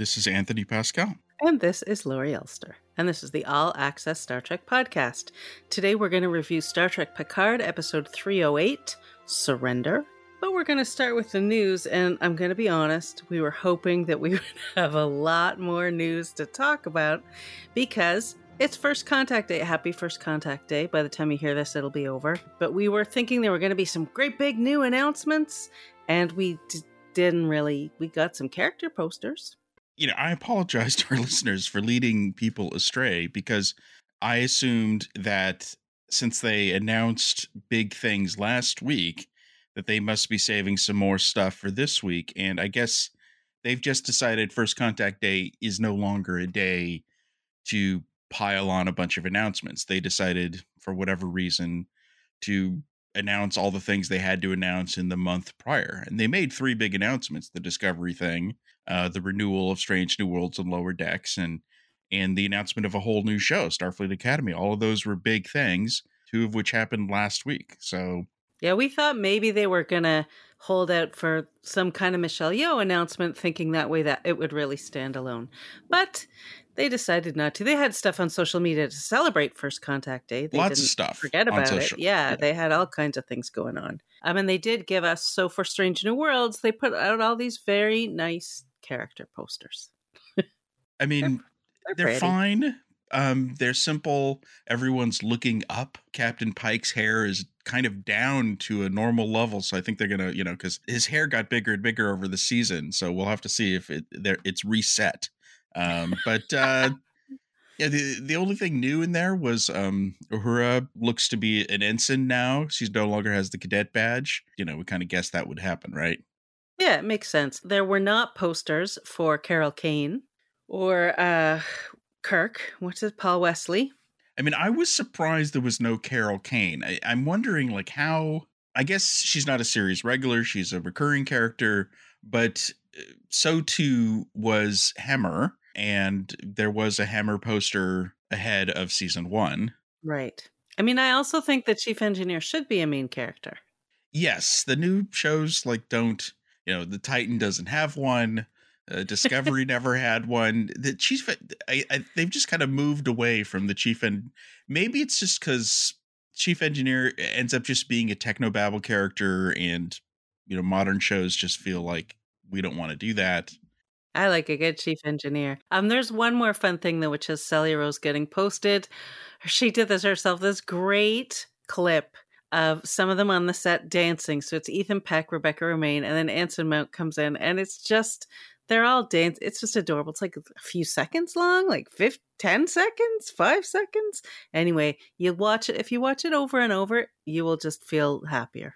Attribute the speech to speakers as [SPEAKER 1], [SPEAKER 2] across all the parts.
[SPEAKER 1] This is Anthony Pascal.
[SPEAKER 2] And this is Laurie Elster. And this is the All Access Star Trek podcast. Today we're going to review Star Trek Picard, episode 308 Surrender. But we're going to start with the news. And I'm going to be honest, we were hoping that we would have a lot more news to talk about because it's First Contact Day. Happy First Contact Day. By the time you hear this, it'll be over. But we were thinking there were going to be some great big new announcements. And we d- didn't really. We got some character posters
[SPEAKER 1] you know, I apologize to our listeners for leading people astray because I assumed that since they announced big things last week, that they must be saving some more stuff for this week. And I guess they've just decided First Contact Day is no longer a day to pile on a bunch of announcements. They decided, for whatever reason, to announce all the things they had to announce in the month prior. And they made three big announcements the Discovery thing, uh, the renewal of Strange New Worlds and Lower Decks, and and the announcement of a whole new show, Starfleet Academy. All of those were big things, two of which happened last week. So
[SPEAKER 2] yeah, we thought maybe they were gonna hold out for some kind of Michelle Yeoh announcement, thinking that way that it would really stand alone. But they decided not to. They had stuff on social media to celebrate First Contact Day. They
[SPEAKER 1] Lots of stuff.
[SPEAKER 2] Forget about it. Yeah, yeah, they had all kinds of things going on. I mean, they did give us so for Strange New Worlds. They put out all these very nice character posters.
[SPEAKER 1] I mean, they're, they're, they're fine. Um, they're simple. Everyone's looking up. Captain Pike's hair is kind of down to a normal level, so I think they're gonna, you know, because his hair got bigger and bigger over the season. So we'll have to see if it it's reset. Um, but uh, yeah, the the only thing new in there was um, Uhura looks to be an ensign now. She's no longer has the cadet badge. You know, we kind of guessed that would happen, right?
[SPEAKER 2] Yeah, it makes sense. There were not posters for Carol Kane or uh, Kirk. What's it, Paul Wesley?
[SPEAKER 1] I mean, I was surprised there was no Carol Kane. I, I'm wondering, like, how. I guess she's not a series regular; she's a recurring character, but uh, so too was Hammer, and there was a Hammer poster ahead of season one.
[SPEAKER 2] Right. I mean, I also think the Chief Engineer should be a main character.
[SPEAKER 1] Yes, the new shows like don't you know the Titan doesn't have one. Uh, Discovery never had one. The chief, I, I, they've just kind of moved away from the chief, and maybe it's just because chief engineer ends up just being a technobabble character, and you know modern shows just feel like we don't want to do that.
[SPEAKER 2] I like a good chief engineer. Um, there's one more fun thing though, which is Celia Rose getting posted. She did this herself. This great clip of some of them on the set dancing. So it's Ethan Peck, Rebecca Romijn, and then Anson Mount comes in, and it's just they're all dance. It's just adorable. It's like a few seconds long, like 10 seconds, five seconds. Anyway, you watch it. If you watch it over and over, you will just feel happier.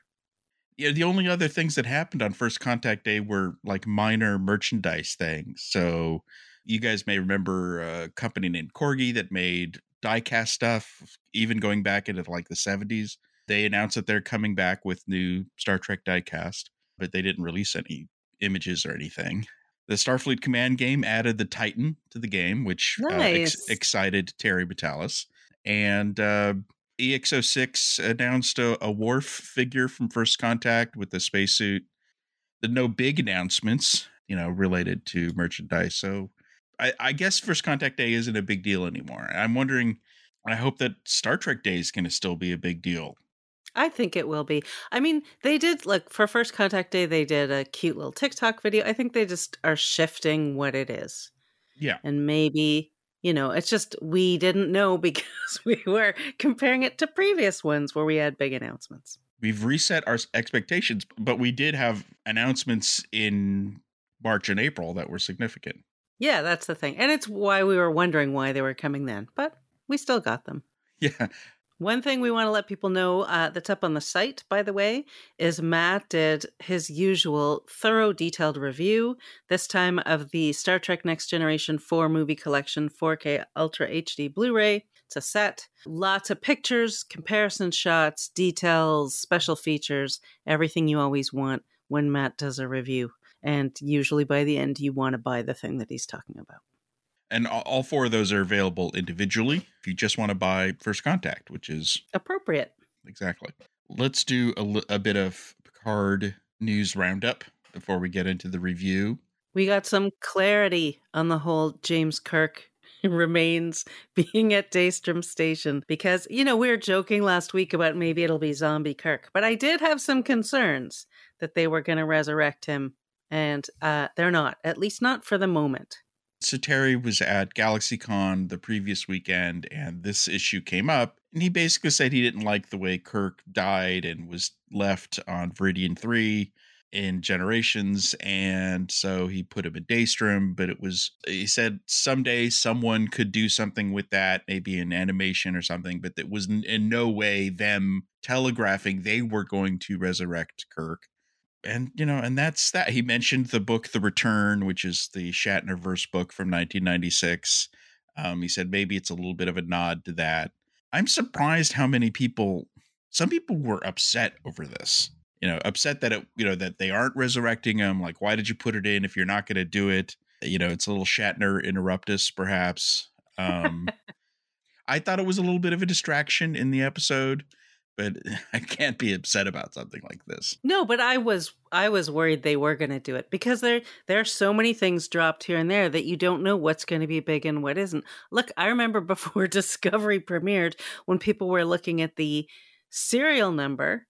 [SPEAKER 1] Yeah, the only other things that happened on First Contact Day were like minor merchandise things. So you guys may remember a company named Corgi that made diecast stuff, even going back into like the 70s. They announced that they're coming back with new Star Trek diecast, but they didn't release any images or anything. The Starfleet Command game added the Titan to the game, which nice. uh, ex- excited Terry Matalas. And uh, EXO-6 announced a, a Worf figure from First Contact with the spacesuit. The no big announcements, you know, related to merchandise. So I, I guess First Contact Day isn't a big deal anymore. I'm wondering. I hope that Star Trek Day is going to still be a big deal
[SPEAKER 2] I think it will be. I mean, they did look for First Contact Day. They did a cute little TikTok video. I think they just are shifting what it is.
[SPEAKER 1] Yeah,
[SPEAKER 2] and maybe you know, it's just we didn't know because we were comparing it to previous ones where we had big announcements.
[SPEAKER 1] We've reset our expectations, but we did have announcements in March and April that were significant.
[SPEAKER 2] Yeah, that's the thing. And it's why we were wondering why they were coming then, but we still got them.
[SPEAKER 1] Yeah.
[SPEAKER 2] One thing we want to let people know uh, that's up on the site, by the way, is Matt did his usual thorough, detailed review, this time of the Star Trek Next Generation 4 movie collection 4K Ultra HD Blu ray. It's a set, lots of pictures, comparison shots, details, special features, everything you always want when Matt does a review. And usually by the end, you want to buy the thing that he's talking about.
[SPEAKER 1] And all four of those are available individually if you just want to buy First Contact, which is
[SPEAKER 2] appropriate.
[SPEAKER 1] Exactly. Let's do a, a bit of Picard news roundup before we get into the review.
[SPEAKER 2] We got some clarity on the whole James Kirk remains being at Daystrom Station because, you know, we were joking last week about maybe it'll be Zombie Kirk, but I did have some concerns that they were going to resurrect him, and uh, they're not, at least not for the moment.
[SPEAKER 1] So Terry was at GalaxyCon the previous weekend, and this issue came up, and he basically said he didn't like the way Kirk died and was left on Veridian 3 in generations and so he put him in daystrom but it was he said someday someone could do something with that maybe an animation or something but it was in no way them telegraphing they were going to resurrect kirk and you know and that's that. He mentioned the book the return which is the shatnerverse book from 1996 um, he said maybe it's a little bit of a nod to that. I'm surprised how many people some people were upset over this you know upset that it you know that they aren't resurrecting him like why did you put it in if you're not going to do it? You know it's a little shatner interruptus perhaps. Um i thought it was a little bit of a distraction in the episode but i can't be upset about something like this
[SPEAKER 2] no but i was i was worried they were going to do it because there there are so many things dropped here and there that you don't know what's going to be big and what isn't look i remember before discovery premiered when people were looking at the serial number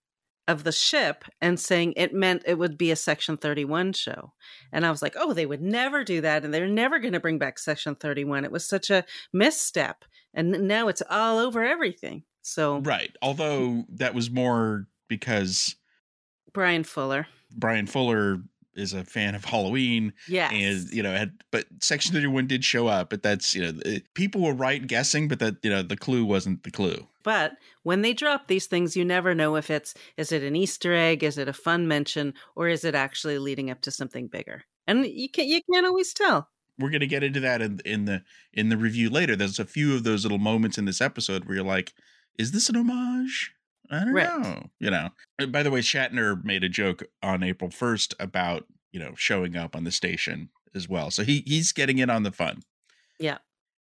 [SPEAKER 2] of the ship and saying it meant it would be a Section 31 show. And I was like, oh, they would never do that. And they're never going to bring back Section 31. It was such a misstep. And now it's all over everything. So,
[SPEAKER 1] right. Although that was more because
[SPEAKER 2] Bryan Fuller.
[SPEAKER 1] Bryan Fuller is a fan of Halloween.
[SPEAKER 2] Yeah.
[SPEAKER 1] And, you know, had, but Section 31 did show up, but that's, you know, people were right guessing, but that, you know, the clue wasn't the clue.
[SPEAKER 2] But when they drop these things, you never know if it's, is it an Easter egg? Is it a fun mention? Or is it actually leading up to something bigger? And you can't, you can't always tell.
[SPEAKER 1] We're going to get into that in, in the, in the review later. There's a few of those little moments in this episode where you're like, is this an homage? I don't right. know. You know. by the way, Shatner made a joke on April 1st about, you know, showing up on the station as well. So he he's getting in on the fun.
[SPEAKER 2] Yeah.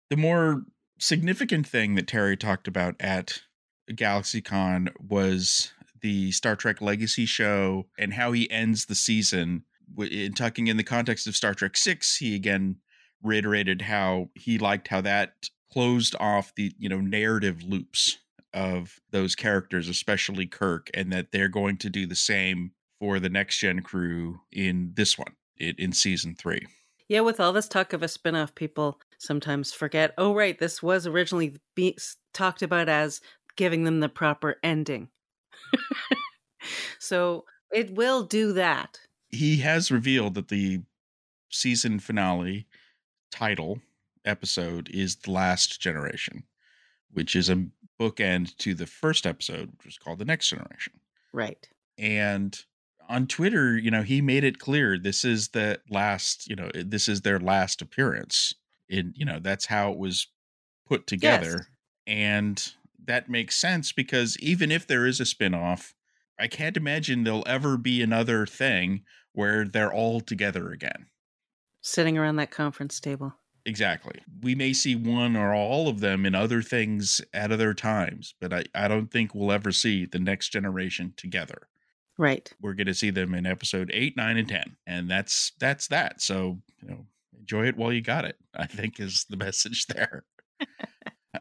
[SPEAKER 1] The more significant thing that Terry talked about at GalaxyCon was the Star Trek Legacy show and how he ends the season. In tucking in the context of Star Trek 6, he again reiterated how he liked how that closed off the, you know, narrative loops of those characters, especially Kirk, and that they're going to do the same for the next gen crew in this one, in, in season three.
[SPEAKER 2] Yeah, with all this talk of a spinoff, people sometimes forget. Oh, right, this was originally be- talked about as giving them the proper ending. so it will do that.
[SPEAKER 1] He has revealed that the season finale title episode is The Last Generation, which is a bookend to the first episode, which was called The Next Generation.
[SPEAKER 2] Right.
[SPEAKER 1] And on Twitter, you know, he made it clear this is the last, you know, eh, this is their last appearance. In you know, that's how it was put together. Yes. And that makes sense because even if there is a spin-off, I can't imagine there'll ever be another thing where they're all together again.
[SPEAKER 2] Sitting around that conference table.
[SPEAKER 1] Exactly. We may see one or all of them in other things at other times, but I, I don't think we'll ever see the next generation together.
[SPEAKER 2] Right.
[SPEAKER 1] We're going to see them in episode 8, 9 and 10. And that's that's that. So, you know, enjoy it while you got it. I think is the message there.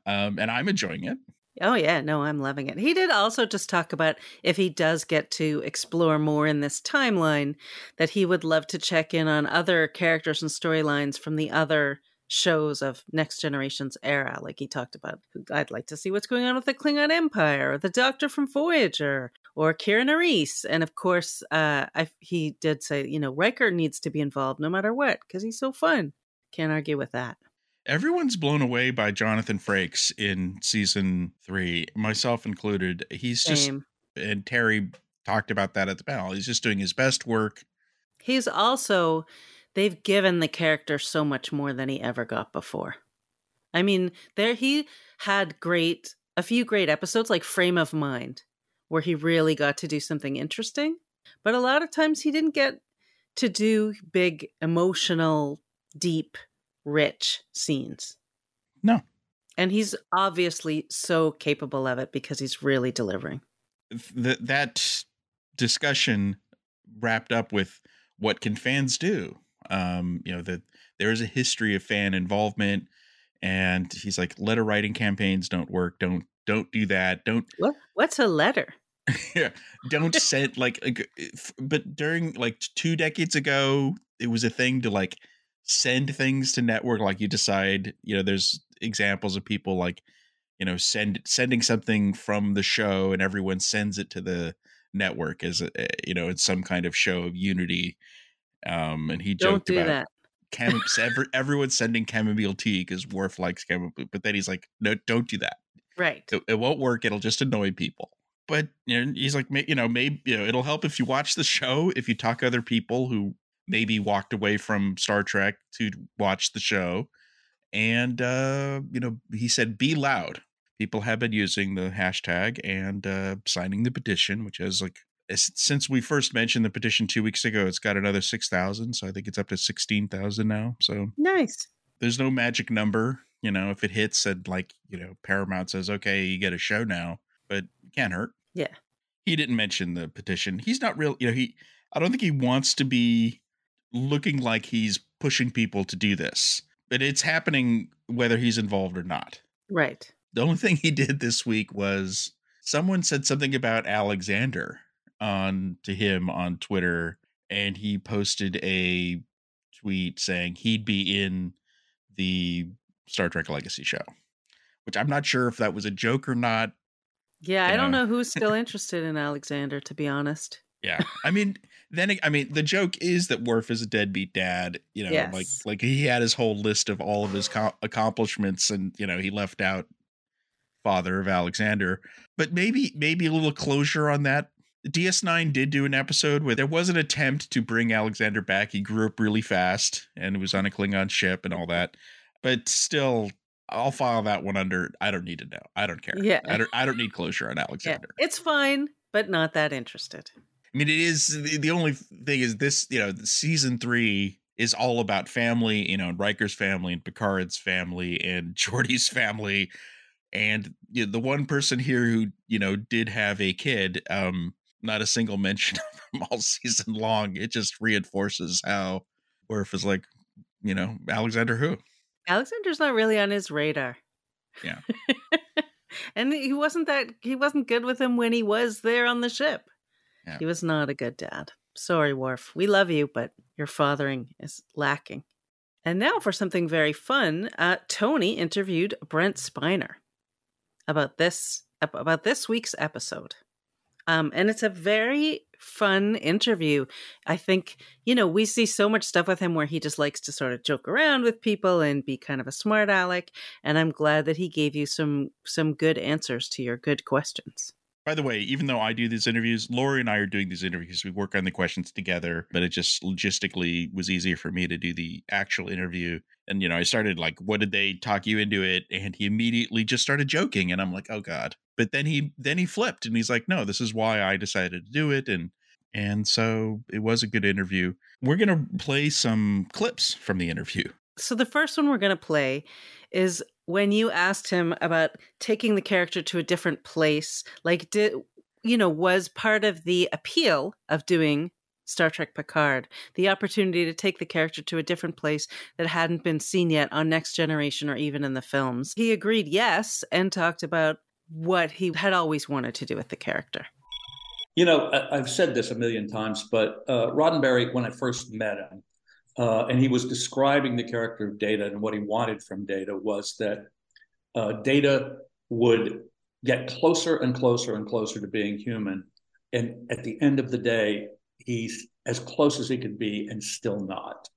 [SPEAKER 1] um and I'm enjoying it.
[SPEAKER 2] Oh yeah, no, I'm loving it. He did also just talk about if he does get to explore more in this timeline that he would love to check in on other characters and storylines from the other shows of next generation's era like he talked about i'd like to see what's going on with the klingon empire or the doctor from voyager or kira nerys and of course uh I, he did say you know riker needs to be involved no matter what because he's so fun. Can't argue with that.
[SPEAKER 1] Everyone's blown away by jonathan frakes in season three myself included. He's just Same. and terry talked about that at the panel. He's just doing his best work.
[SPEAKER 2] He's also they've given the character so much more than he ever got before. I mean, there he had great a few great episodes like Frame of Mind where he really got to do something interesting, but a lot of times he didn't get to do big emotional, deep, rich scenes.
[SPEAKER 1] No.
[SPEAKER 2] And he's obviously so capable of it because he's really delivering.
[SPEAKER 1] That that discussion wrapped up with what can fans do? Um, you know that there is a history of fan involvement, and he's like, letter writing campaigns don't work. Don't don't do that. Don't
[SPEAKER 2] What? What's a letter?
[SPEAKER 1] yeah don't send like, uh, like uh, but during like two decades ago it was a thing to like send things to network like you decide you know there's examples of people like you know send sending something from the show and everyone sends it to the network as a, eh, you know it's some kind of show of unity um and he
[SPEAKER 2] Don't
[SPEAKER 1] joked
[SPEAKER 2] do
[SPEAKER 1] about
[SPEAKER 2] that.
[SPEAKER 1] Every, everyone's sending chamomile tea because Worf likes chamomile but then he's like no don't do that
[SPEAKER 2] Right.
[SPEAKER 1] it, it won't work. It'll just annoy people. But you know, he's like, you know, maybe you know, it'll help if you watch the show. If you talk to other people who maybe walked away from Star Trek to watch the show, and uh, you know, he said, be loud. People have been using the hashtag and uh, signing the petition, which is like since we first mentioned the petition two weeks ago, it's got another six thousand. So I think it's up to sixteen thousand now. So
[SPEAKER 2] Nice.
[SPEAKER 1] there's no magic number you know if it hits and like you know paramount says okay you get a show now but it can't hurt
[SPEAKER 2] Yeah.
[SPEAKER 1] he didn't mention the petition he's not real you know he i don't think he wants to be looking like he's pushing people to do this but it's happening whether he's involved or not
[SPEAKER 2] Right.
[SPEAKER 1] the only thing he did this week was someone said something about alexander on to him on twitter and he posted a tweet saying he'd be in the Star Trek Legacy show, which I'm not sure if that was a joke or not.
[SPEAKER 2] Yeah,
[SPEAKER 1] You
[SPEAKER 2] I don't
[SPEAKER 1] know.
[SPEAKER 2] know who's still interested in Alexander, to be honest.
[SPEAKER 1] Yeah, I mean, then I mean, the joke is that Worf is a deadbeat dad. You know, like like he had his whole list of all of his co- accomplishments, and you know, he left out father of Alexander. But maybe maybe a little closure on that. DS9 did do an episode where there was an attempt to bring Alexander back. He grew up really fast and was on a Klingon ship and all that. But still, I'll file that one under. I don't need to know. I don't care.
[SPEAKER 2] Yeah.
[SPEAKER 1] I don't. I don't need closure on
[SPEAKER 2] Yeah,
[SPEAKER 1] Alexander.
[SPEAKER 2] it's fine, but not that interested.
[SPEAKER 1] I mean, it is the, the only thing is this. You know, season three is all about family. You know, and Riker's family and Picard's family and Geordi's family, and you know, the one person here who you know did have a kid. Um, not a single mention of him all season long. It just reinforces how Worf is like, you know, Alexander who.
[SPEAKER 2] Alexander's not really on his radar.
[SPEAKER 1] Yeah.
[SPEAKER 2] and he wasn't that he wasn't good with him when he was there on the ship.
[SPEAKER 1] Yeah.
[SPEAKER 2] He was not a good dad. Sorry, Worf. We love you, but your fathering is lacking. And now for something very fun, uh, Tony interviewed Brent Spiner about this about this week's episode. Um, and it's a very fun interview. I think, you know, we see so much stuff with him where he just likes to sort of joke around with people and be kind of a smart aleck. And I'm glad that he gave you some some good answers to your good questions.
[SPEAKER 1] By the way, even though I do these interviews, Laurie and I are doing these interviews. We work on the questions together, but it just logistically was easier for me to do the actual interview. And, you know, I started like, what did they talk you into it? And he immediately just started joking. And I'm like, oh God. But then he then he flipped and he's like, no, this is why I decided to do it. And and so it was a good interview. We're gonna play some clips from the interview.
[SPEAKER 2] So the first one we're going to play is when you asked him about taking the character to a different place. Like, did you know was part of the appeal of doing Star Trek Picard the opportunity to take the character to a different place that hadn't been seen yet on Next Generation or even in the films? He agreed yes and talked about what he had always wanted to do with the character.
[SPEAKER 3] You know, I- I've said this a million times, but uh, Roddenberry, when I first met him, uh, and he was describing the character of Data and what he wanted from Data was that uh, Data would get closer and closer and closer to being human. And at the end of the day, he's as close as he could be and still not.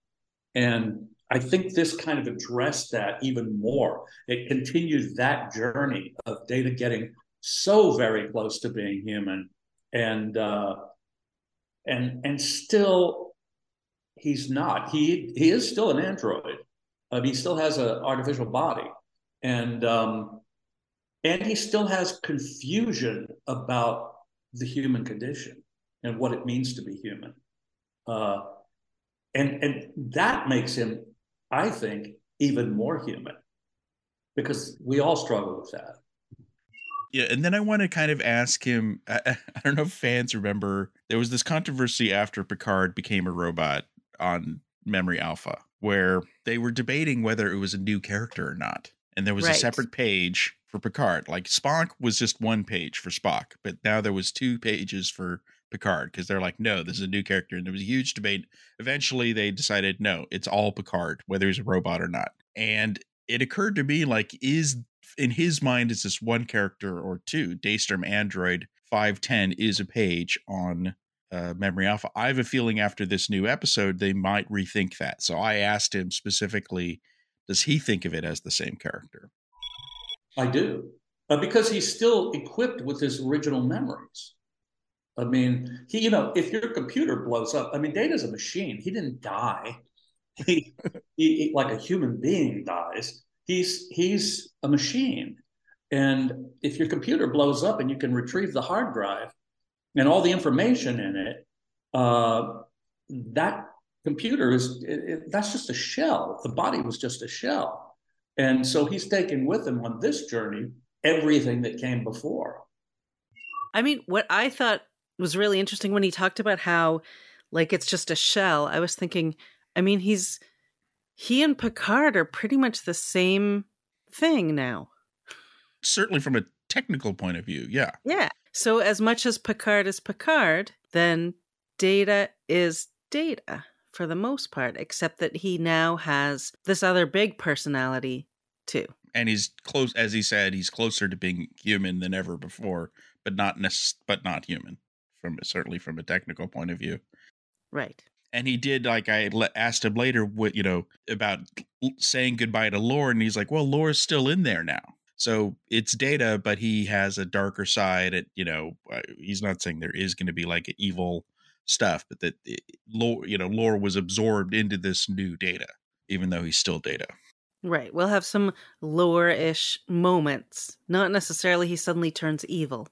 [SPEAKER 3] And I think this kind of addressed that even more. It continued that journey of Data getting so very close to being human and uh, and and still he's not. He he is still an android. He still has an artificial body, and um, and he still has confusion about the human condition and what it means to be human. Uh, and and that makes him, I think, even more human because we all struggle with that.
[SPEAKER 1] Yeah, and then I want to kind of ask him. I, I don't know if fans remember there was this controversy after Picard became a robot on Memory Alpha, where they were debating whether it was a new character or not. And there was
[SPEAKER 2] Right.
[SPEAKER 1] a separate page for Picard. Like Spock was just one page for Spock, but now there was two pages for Picard because they're like, no, this is a new character. And there was a huge debate. Eventually, they decided, no, it's all Picard, whether he's a robot or not. And it occurred to me, like, is in his mind, is this one character or two? Daystrom Android 510 is a page on uh, Memory Alpha. I have a feeling after this new episode, they might rethink that. So I asked him specifically, does he think of it as the same character?
[SPEAKER 3] I do, uh, because he's still equipped with his original memories. I mean, he, you know, if your computer blows up, I mean, Data's a machine. He didn't die. He, he, like a human being dies. He's he's a machine, and if your computer blows up and you can retrieve the hard drive and all the information in it, uh, that computer is it, it, that's just a shell. The body was just a shell, and so he's taken with him on this journey everything that came before.
[SPEAKER 2] I mean, what I thought was really interesting when he talked about how, like, it's just a shell. I was thinking, I mean, he's he and Picard are pretty much the same thing now.
[SPEAKER 1] Certainly from a technical point of view, yeah.
[SPEAKER 2] Yeah. So as much as Picard is Picard, then Data is Data for the most part, except that he now has this other big personality too.
[SPEAKER 1] And he's close, as he said, he's closer to being human than ever before, but not necess- but not human from certainly from a technical point of view.
[SPEAKER 2] Right.
[SPEAKER 1] and he did like I asked him later what you know about saying goodbye to Lore, and he's like, "Well, Lore's still in there now." So it's Data, but he has a darker side. At you know, uh, he's not saying there is going to be like evil stuff, but that it, Lore, you know, Lore was absorbed into this new Data, even though he's still Data.
[SPEAKER 2] Right. We'll have some lore ish moments. Not necessarily he suddenly turns evil,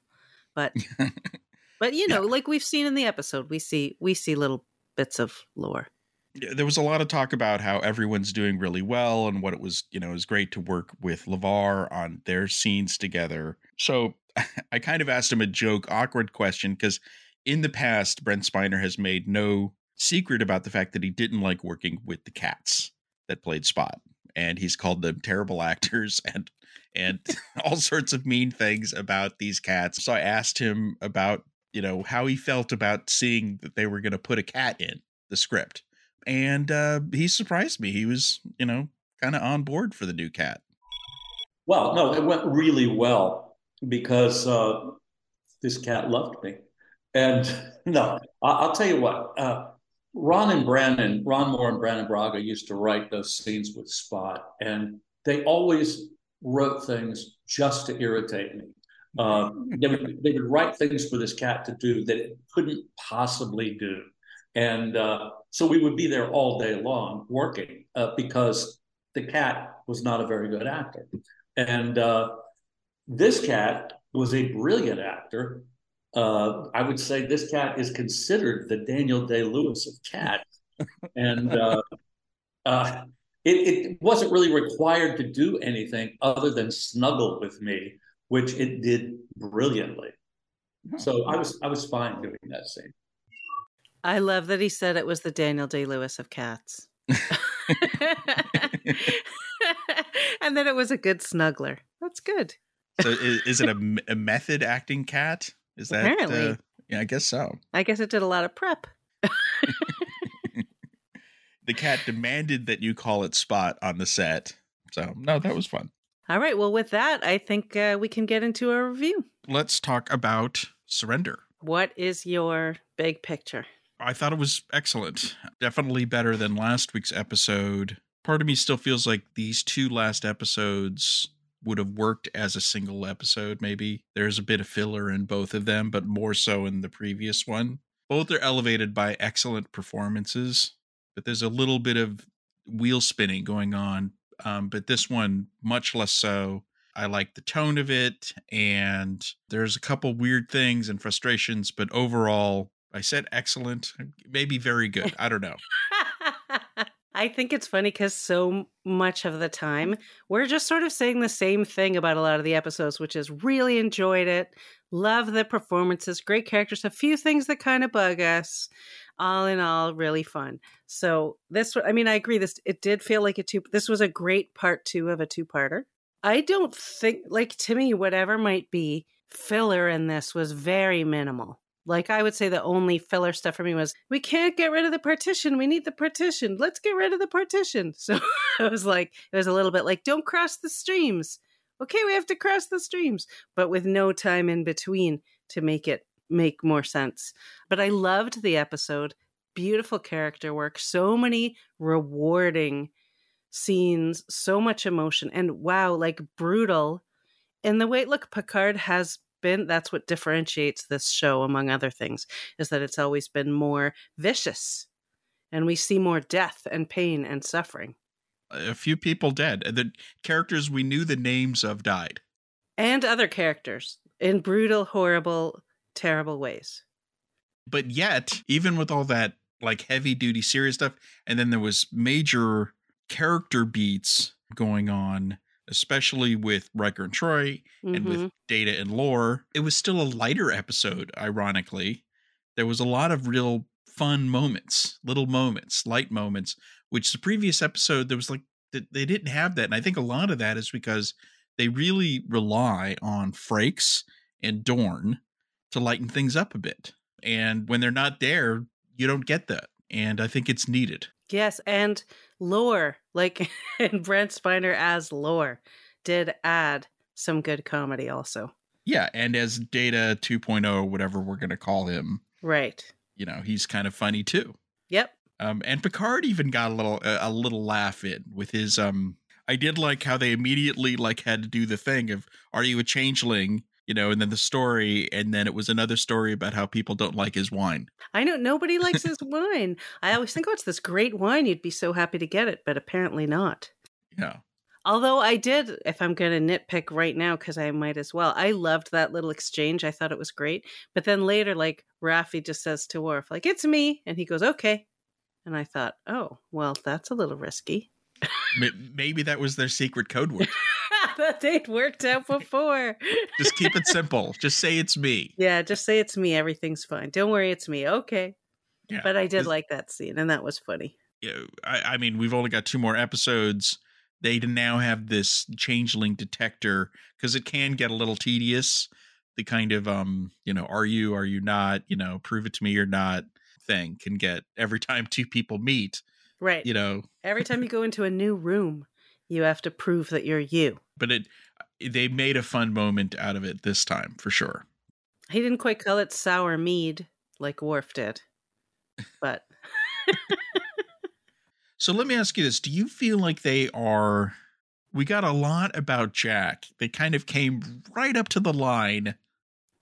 [SPEAKER 2] but but you know, like we've seen in the episode, we see we see little bits of lore.
[SPEAKER 1] There was a lot of talk about how everyone's doing really well and what it was, you know, it was great to work with LeVar on their scenes together. So I kind of asked him a joke, awkward question because in the past, Brent Spiner has made no secret about the fact that he didn't like working with the cats that played Spot, and he's called them terrible actors and and all sorts of mean things about these cats. So I asked him about you know how he felt about seeing that they were going to put a cat in the script and uh, he surprised me. He was, you know, kind of on board for the new cat.
[SPEAKER 3] Well, no, it went really well because uh, this cat loved me. And no, I- I'll tell you what, uh, Ron and Brannon, Ron Moore and Brannon Braga used to write those scenes with Spot, and they always wrote things just to irritate me. Uh, they, would, they would write things for this cat to do that it couldn't possibly do. And uh, so we would be there all day long working uh, because the cat was not a very good actor. And uh, this cat was a brilliant actor. Uh, I would say this cat is considered the Daniel Day Lewis of cats. And it, it wasn't really required to do anything other than snuggle with me, which it did brilliantly. So I was I was fine doing that scene.
[SPEAKER 2] I love that he said it was the Daniel Day Lewis of cats. and that it was a good snuggler. That's good.
[SPEAKER 1] so is, is it a method acting cat? Is that
[SPEAKER 2] Apparently.
[SPEAKER 1] Uh, yeah, I guess so.
[SPEAKER 2] I guess it did a lot of prep.
[SPEAKER 1] The cat demanded that you call it Spot on the set. So no, that was fun.
[SPEAKER 2] All right. Well, with that, I think uh, we can get into our review.
[SPEAKER 1] Let's talk about Surrender.
[SPEAKER 2] What is your big picture?
[SPEAKER 1] I thought it was excellent. Definitely better than last week's episode. Part of me still feels like these two last episodes would have worked as a single episode, maybe. There's a bit of filler in both of them, but more so in the previous one. Both are elevated by excellent performances, but there's a little bit of wheel spinning going on. Um, but this one, much less so. I like the tone of it, and there's a couple weird things and frustrations, but overall, I said excellent, maybe very good. I don't know.
[SPEAKER 2] I think it's funny because so much of the time we're just sort of saying the same thing about a lot of the episodes, which is really enjoyed it, love the performances, great characters, a few things that kind of bug us. All in all, really fun. So this, I mean, I agree. This it did feel like a two. This was a great part two of a two parter. I don't think, like to me, whatever might be filler in this was very minimal. Like I would say the only filler stuff for me was we can't get rid of the partition. We need the partition. Let's get rid of the partition. So it was like it was a little bit like don't cross the streams. Okay, we have to cross the streams, but with no time in between to make it make more sense. But I loved the episode. Beautiful character work, so many rewarding scenes, so much emotion and wow, like brutal in the way look Picard has been that's what differentiates this show among other things is that it's always been more vicious and we see more death and pain and suffering
[SPEAKER 1] a few people dead the characters we knew the names of died
[SPEAKER 2] and other characters in brutal horrible terrible ways
[SPEAKER 1] but yet even with all that like heavy duty serious stuff and then there was major character beats going on especially with Riker and Troi mm-hmm. and with mm-hmm. Data and Lore. It was still a lighter episode, ironically. There was a lot of real fun moments, little moments, light moments, which the previous episode, there was like, they didn't have that. And I think a lot of that is because they really rely on Frakes and Dorn to lighten things up a bit. And when they're not there, you don't get that. And I think it's needed.
[SPEAKER 2] Yes, and lore, like and Brent Spiner as lore, did add some good comedy also.
[SPEAKER 1] Yeah, and as Data 2.0, whatever we're going to call him.
[SPEAKER 2] Right.
[SPEAKER 1] You know, he's kind of funny too.
[SPEAKER 2] Yep.
[SPEAKER 1] Um, and Picard even got a little a, a little laugh in with his um I did like how they immediately like had to do the thing of are you a changeling you know, and then the story, and then it was another story about how people don't like his wine.
[SPEAKER 2] I know nobody likes his wine. I always think, oh, it's this great wine. You'd be so happy to get it, but apparently not.
[SPEAKER 1] Yeah.
[SPEAKER 2] Although I did, if I'm going to nitpick right now, because I might as well, I loved that little exchange. I thought it was great. But then later, like, Raffi just says to Worf, like, it's me. And he goes, okay. And I thought, oh, well, that's a little risky.
[SPEAKER 1] Maybe that was their secret code word.
[SPEAKER 2] that they'd worked out before.
[SPEAKER 1] just keep it simple. Just say it's me.
[SPEAKER 2] Yeah, just say it's me. Everything's fine. Don't worry, it's me. Okay. Yeah, but I did like that scene, and that was funny.
[SPEAKER 1] Yeah, I, I mean, we've only got two more episodes. They now have this changeling detector because it can get a little tedious. The kind of um, you know, are you, are you not, you know, prove it to me or not thing can get every time two people meet.
[SPEAKER 2] Right.
[SPEAKER 1] You know,
[SPEAKER 2] every time you go into a new room, you have to prove that you're you.
[SPEAKER 1] But it uh, they made a fun moment out of it this time for sure.
[SPEAKER 2] He didn't quite call it sour mead like Worf did. But
[SPEAKER 1] So let me ask you this, do you feel like they are we got a lot about Jack. They kind of came right up to the line.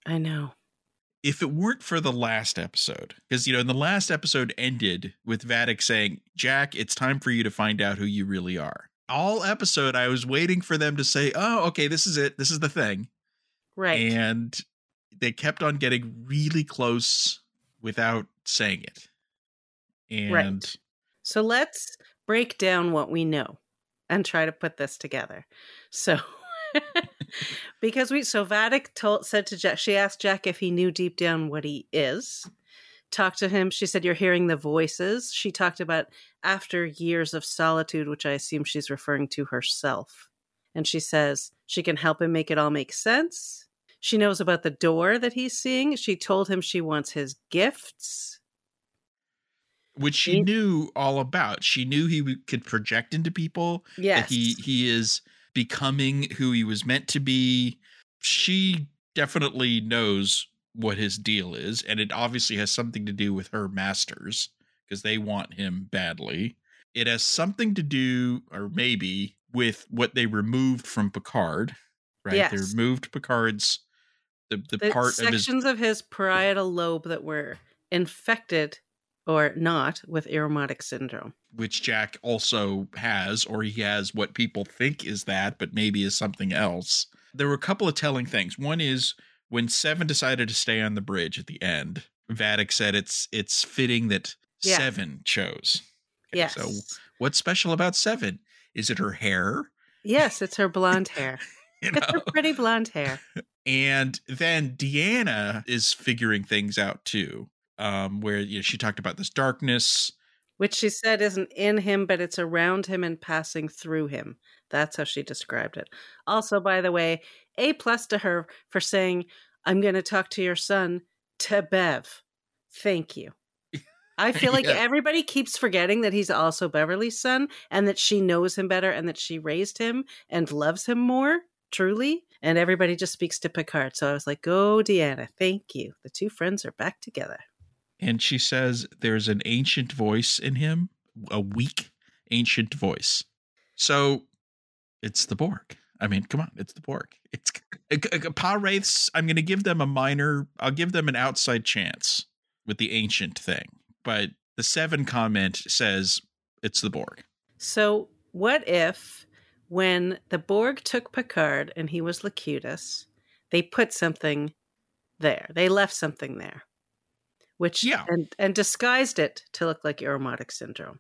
[SPEAKER 2] I know.
[SPEAKER 1] If it weren't for the last episode, because you know, in the last episode ended with Vadic saying, Jack, it's time for you to find out who you really are all episode I was waiting for them to say, "Oh, okay, this is it. This is the thing."
[SPEAKER 2] Right.
[SPEAKER 1] And they kept on getting really close without saying it. And right.
[SPEAKER 2] So let's break down what we know and try to put this together. So because we so Vadic told said to Jack she asked Jack if he knew deep down what he is talked to him. She said, You're hearing the voices. She talked about after years of solitude, which I assume she's referring to herself. And she says she can help him make it all make sense. She knows about the door that he's seeing. She told him she wants his gifts.
[SPEAKER 1] Which she he, knew all about. She knew he could project into people.
[SPEAKER 2] Yes.
[SPEAKER 1] That he, he is becoming who he was meant to be. She definitely knows what his deal is, and it obviously has something to do with her masters because they want him badly. It has something to do, or maybe, with what they removed from Picard. Right? Yes. They removed Picard's the, the, the part
[SPEAKER 2] sections
[SPEAKER 1] of,
[SPEAKER 2] his... of his parietal lobe that were infected or not with Irumodic syndrome.
[SPEAKER 1] Which Jack also has, or he has what people think is that, but maybe is something else. There were a couple of telling things. One is when Seven decided to stay on the bridge at the end, Vadic said it's it's fitting that yeah. Seven chose.
[SPEAKER 2] Okay, yes.
[SPEAKER 1] So what's special about Seven? Is it her hair?
[SPEAKER 2] Yes, it's her blonde hair. you know? It's her pretty blonde hair.
[SPEAKER 1] And then Deanna is figuring things out too. um, where you know, she talked about this darkness.
[SPEAKER 2] Which she said isn't in him, but it's around him and passing through him. That's how she described it. Also, by the way, A plus to her for saying, I'm going to talk to your son to Bev. Thank you. I feel like
[SPEAKER 1] Yeah.
[SPEAKER 2] everybody keeps forgetting that he's also Beverly's son and that she knows him better and that she raised him and loves him more, truly. And everybody just speaks to Picard. So I was like, go, Deanna. Thank you. The two friends are back together.
[SPEAKER 1] And she says there's an ancient voice in him, a weak ancient voice. So it's the Borg. I mean, come on, it's the Borg. It's Pah-wraiths. I'm going to give them a minor. I'll give them an outside chance with the ancient thing, but the seven comment says it's the Borg.
[SPEAKER 2] So, what if when the Borg took Picard and he was Locutus, they put something there? They left something there, which
[SPEAKER 1] Yeah.
[SPEAKER 2] and and disguised it to look like Irumodic syndrome.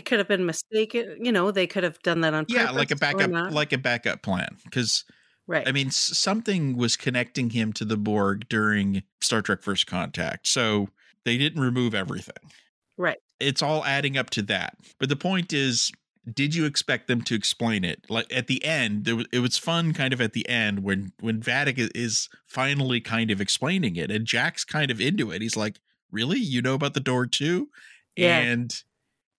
[SPEAKER 2] It could have been mistaken. You know, they could have done that on purpose.
[SPEAKER 1] Yeah, like a backup, like a backup plan, because
[SPEAKER 2] right.
[SPEAKER 1] I mean, something was connecting him to the Borg during Star Trek First Contact. So they didn't remove everything.
[SPEAKER 2] right.
[SPEAKER 1] It's all adding up to that. But the point is, did you expect them to explain it? Like at the end, there was, it was fun kind of at the end when when Vadic is finally kind of explaining it and Jack's kind of into it. He's like, "Really? You know about the door too?"
[SPEAKER 2] Yeah.
[SPEAKER 1] And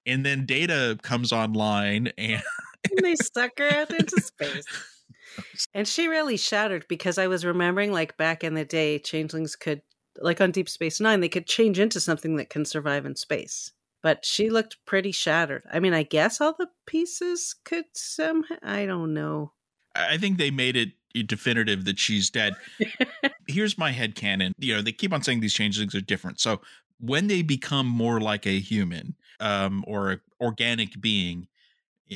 [SPEAKER 1] and then Data comes online and
[SPEAKER 2] and they suck her out into space. And she really shattered because I was remembering, like back in the day, changelings could, like on Deep Space Nine, they could change into something that can survive in space. But she looked pretty shattered. I mean, I guess all the pieces could somehow. I don't know.
[SPEAKER 1] I think they made it eh, definitive that she's dead. Here's my head canon. You know, they keep on saying these changelings are different. So when they become more like a human um, or an organic being,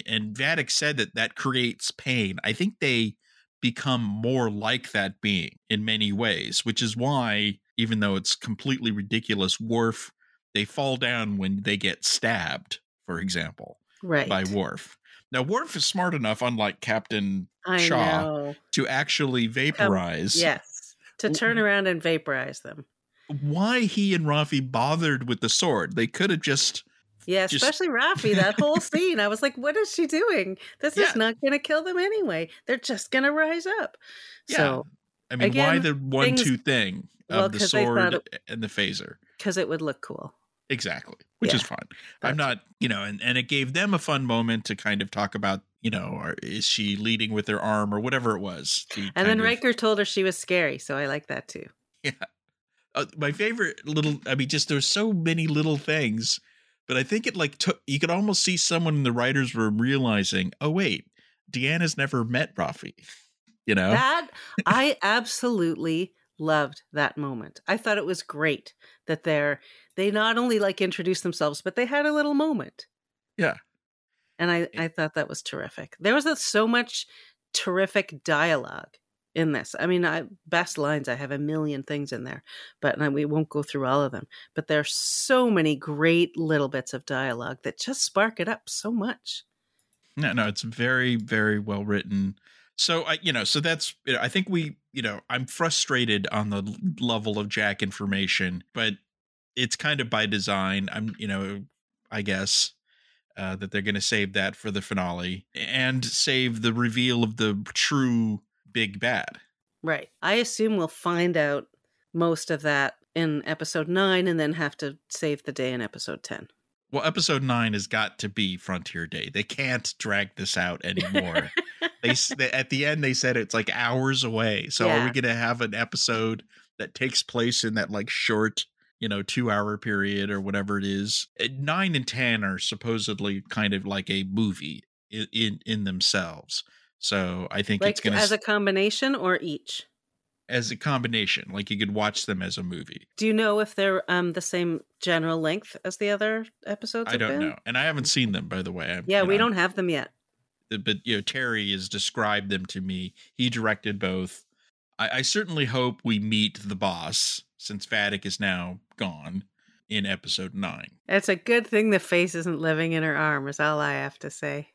[SPEAKER 1] and Vadic said that that creates pain, I think they become more like that being in many ways, which is why, even though it's completely ridiculous, Worf, they fall down when they get stabbed, for example,
[SPEAKER 2] Right.
[SPEAKER 1] by Worf. Now, Worf is smart enough, unlike Captain
[SPEAKER 2] I
[SPEAKER 1] Shaw
[SPEAKER 2] know.
[SPEAKER 1] to actually vaporize.
[SPEAKER 2] Yes. To turn around and vaporize them.
[SPEAKER 1] Why he and Raffi bothered with the sword? They could have just.
[SPEAKER 2] Yeah,
[SPEAKER 1] Just-
[SPEAKER 2] especially Raffi, that whole scene. I was like, what is she doing? This
[SPEAKER 1] Yeah.
[SPEAKER 2] is not going to kill them anyway. They're just going to rise up.
[SPEAKER 1] Yeah.
[SPEAKER 2] So,
[SPEAKER 1] I mean, why the one-two thing of
[SPEAKER 2] well,
[SPEAKER 1] the
[SPEAKER 2] 'cause they thought
[SPEAKER 1] sword and the phaser?
[SPEAKER 2] because it would look cool.
[SPEAKER 1] Exactly, which is
[SPEAKER 2] Yeah.
[SPEAKER 1] fun. I'm not, you know, and and it gave them a fun moment to kind of talk about, you know, or is she leading with her arm or whatever it was.
[SPEAKER 2] And then
[SPEAKER 1] of-
[SPEAKER 2] Riker told her she was scary, so I like that too.
[SPEAKER 1] uh, my favorite little i mean just there's so many little things but i think it like took you could almost see someone in the writers room realizing oh wait deanna's never met raffi you know
[SPEAKER 2] That I absolutely loved that moment. I thought it was great that they're they not only like introduced themselves, but they had a little moment.
[SPEAKER 1] Yeah.
[SPEAKER 2] And I eh I thought that was terrific. There was so much terrific dialogue in this. I mean, I, best lines. I have a million things in there, but and we won't go through all of them. But there's so many great little bits of dialogue that just spark it up so much.
[SPEAKER 1] no no it's very very well written so i you know so that's you know, i think we you know i'm frustrated on the level of jack information but it's kind of by design i'm you know i guess uh, that they're going to save that for the finale and save the reveal of the true big bad
[SPEAKER 2] Right. I assume we'll find out most of that in episode nine and then have to save the day in episode 10.
[SPEAKER 1] Well, episode nine has got to be Frontier Day. They can't drag this out anymore. they, they at the end they said it's like hours away. So are we going to have an episode that takes place in that like short, you know, two hour period or whatever it is? Uh, Nine and ten are supposedly kind of like a movie in in, in themselves. So I think
[SPEAKER 2] like
[SPEAKER 1] it's going to
[SPEAKER 2] as a combination or each?
[SPEAKER 1] as a combination. Like you could watch them as a movie.
[SPEAKER 2] Do you know if they're um the same general length as the other episodes?
[SPEAKER 1] I don't
[SPEAKER 2] been?
[SPEAKER 1] know, and I haven't seen them by the way. I'm-
[SPEAKER 2] Yeah, we
[SPEAKER 1] know,
[SPEAKER 2] don't have them yet.
[SPEAKER 1] but you know terry has described them to me he directed both I, I certainly hope we meet the boss since Vadic is now gone in episode nine
[SPEAKER 2] It's a good thing the face isn't living in her arm, is all I have to say.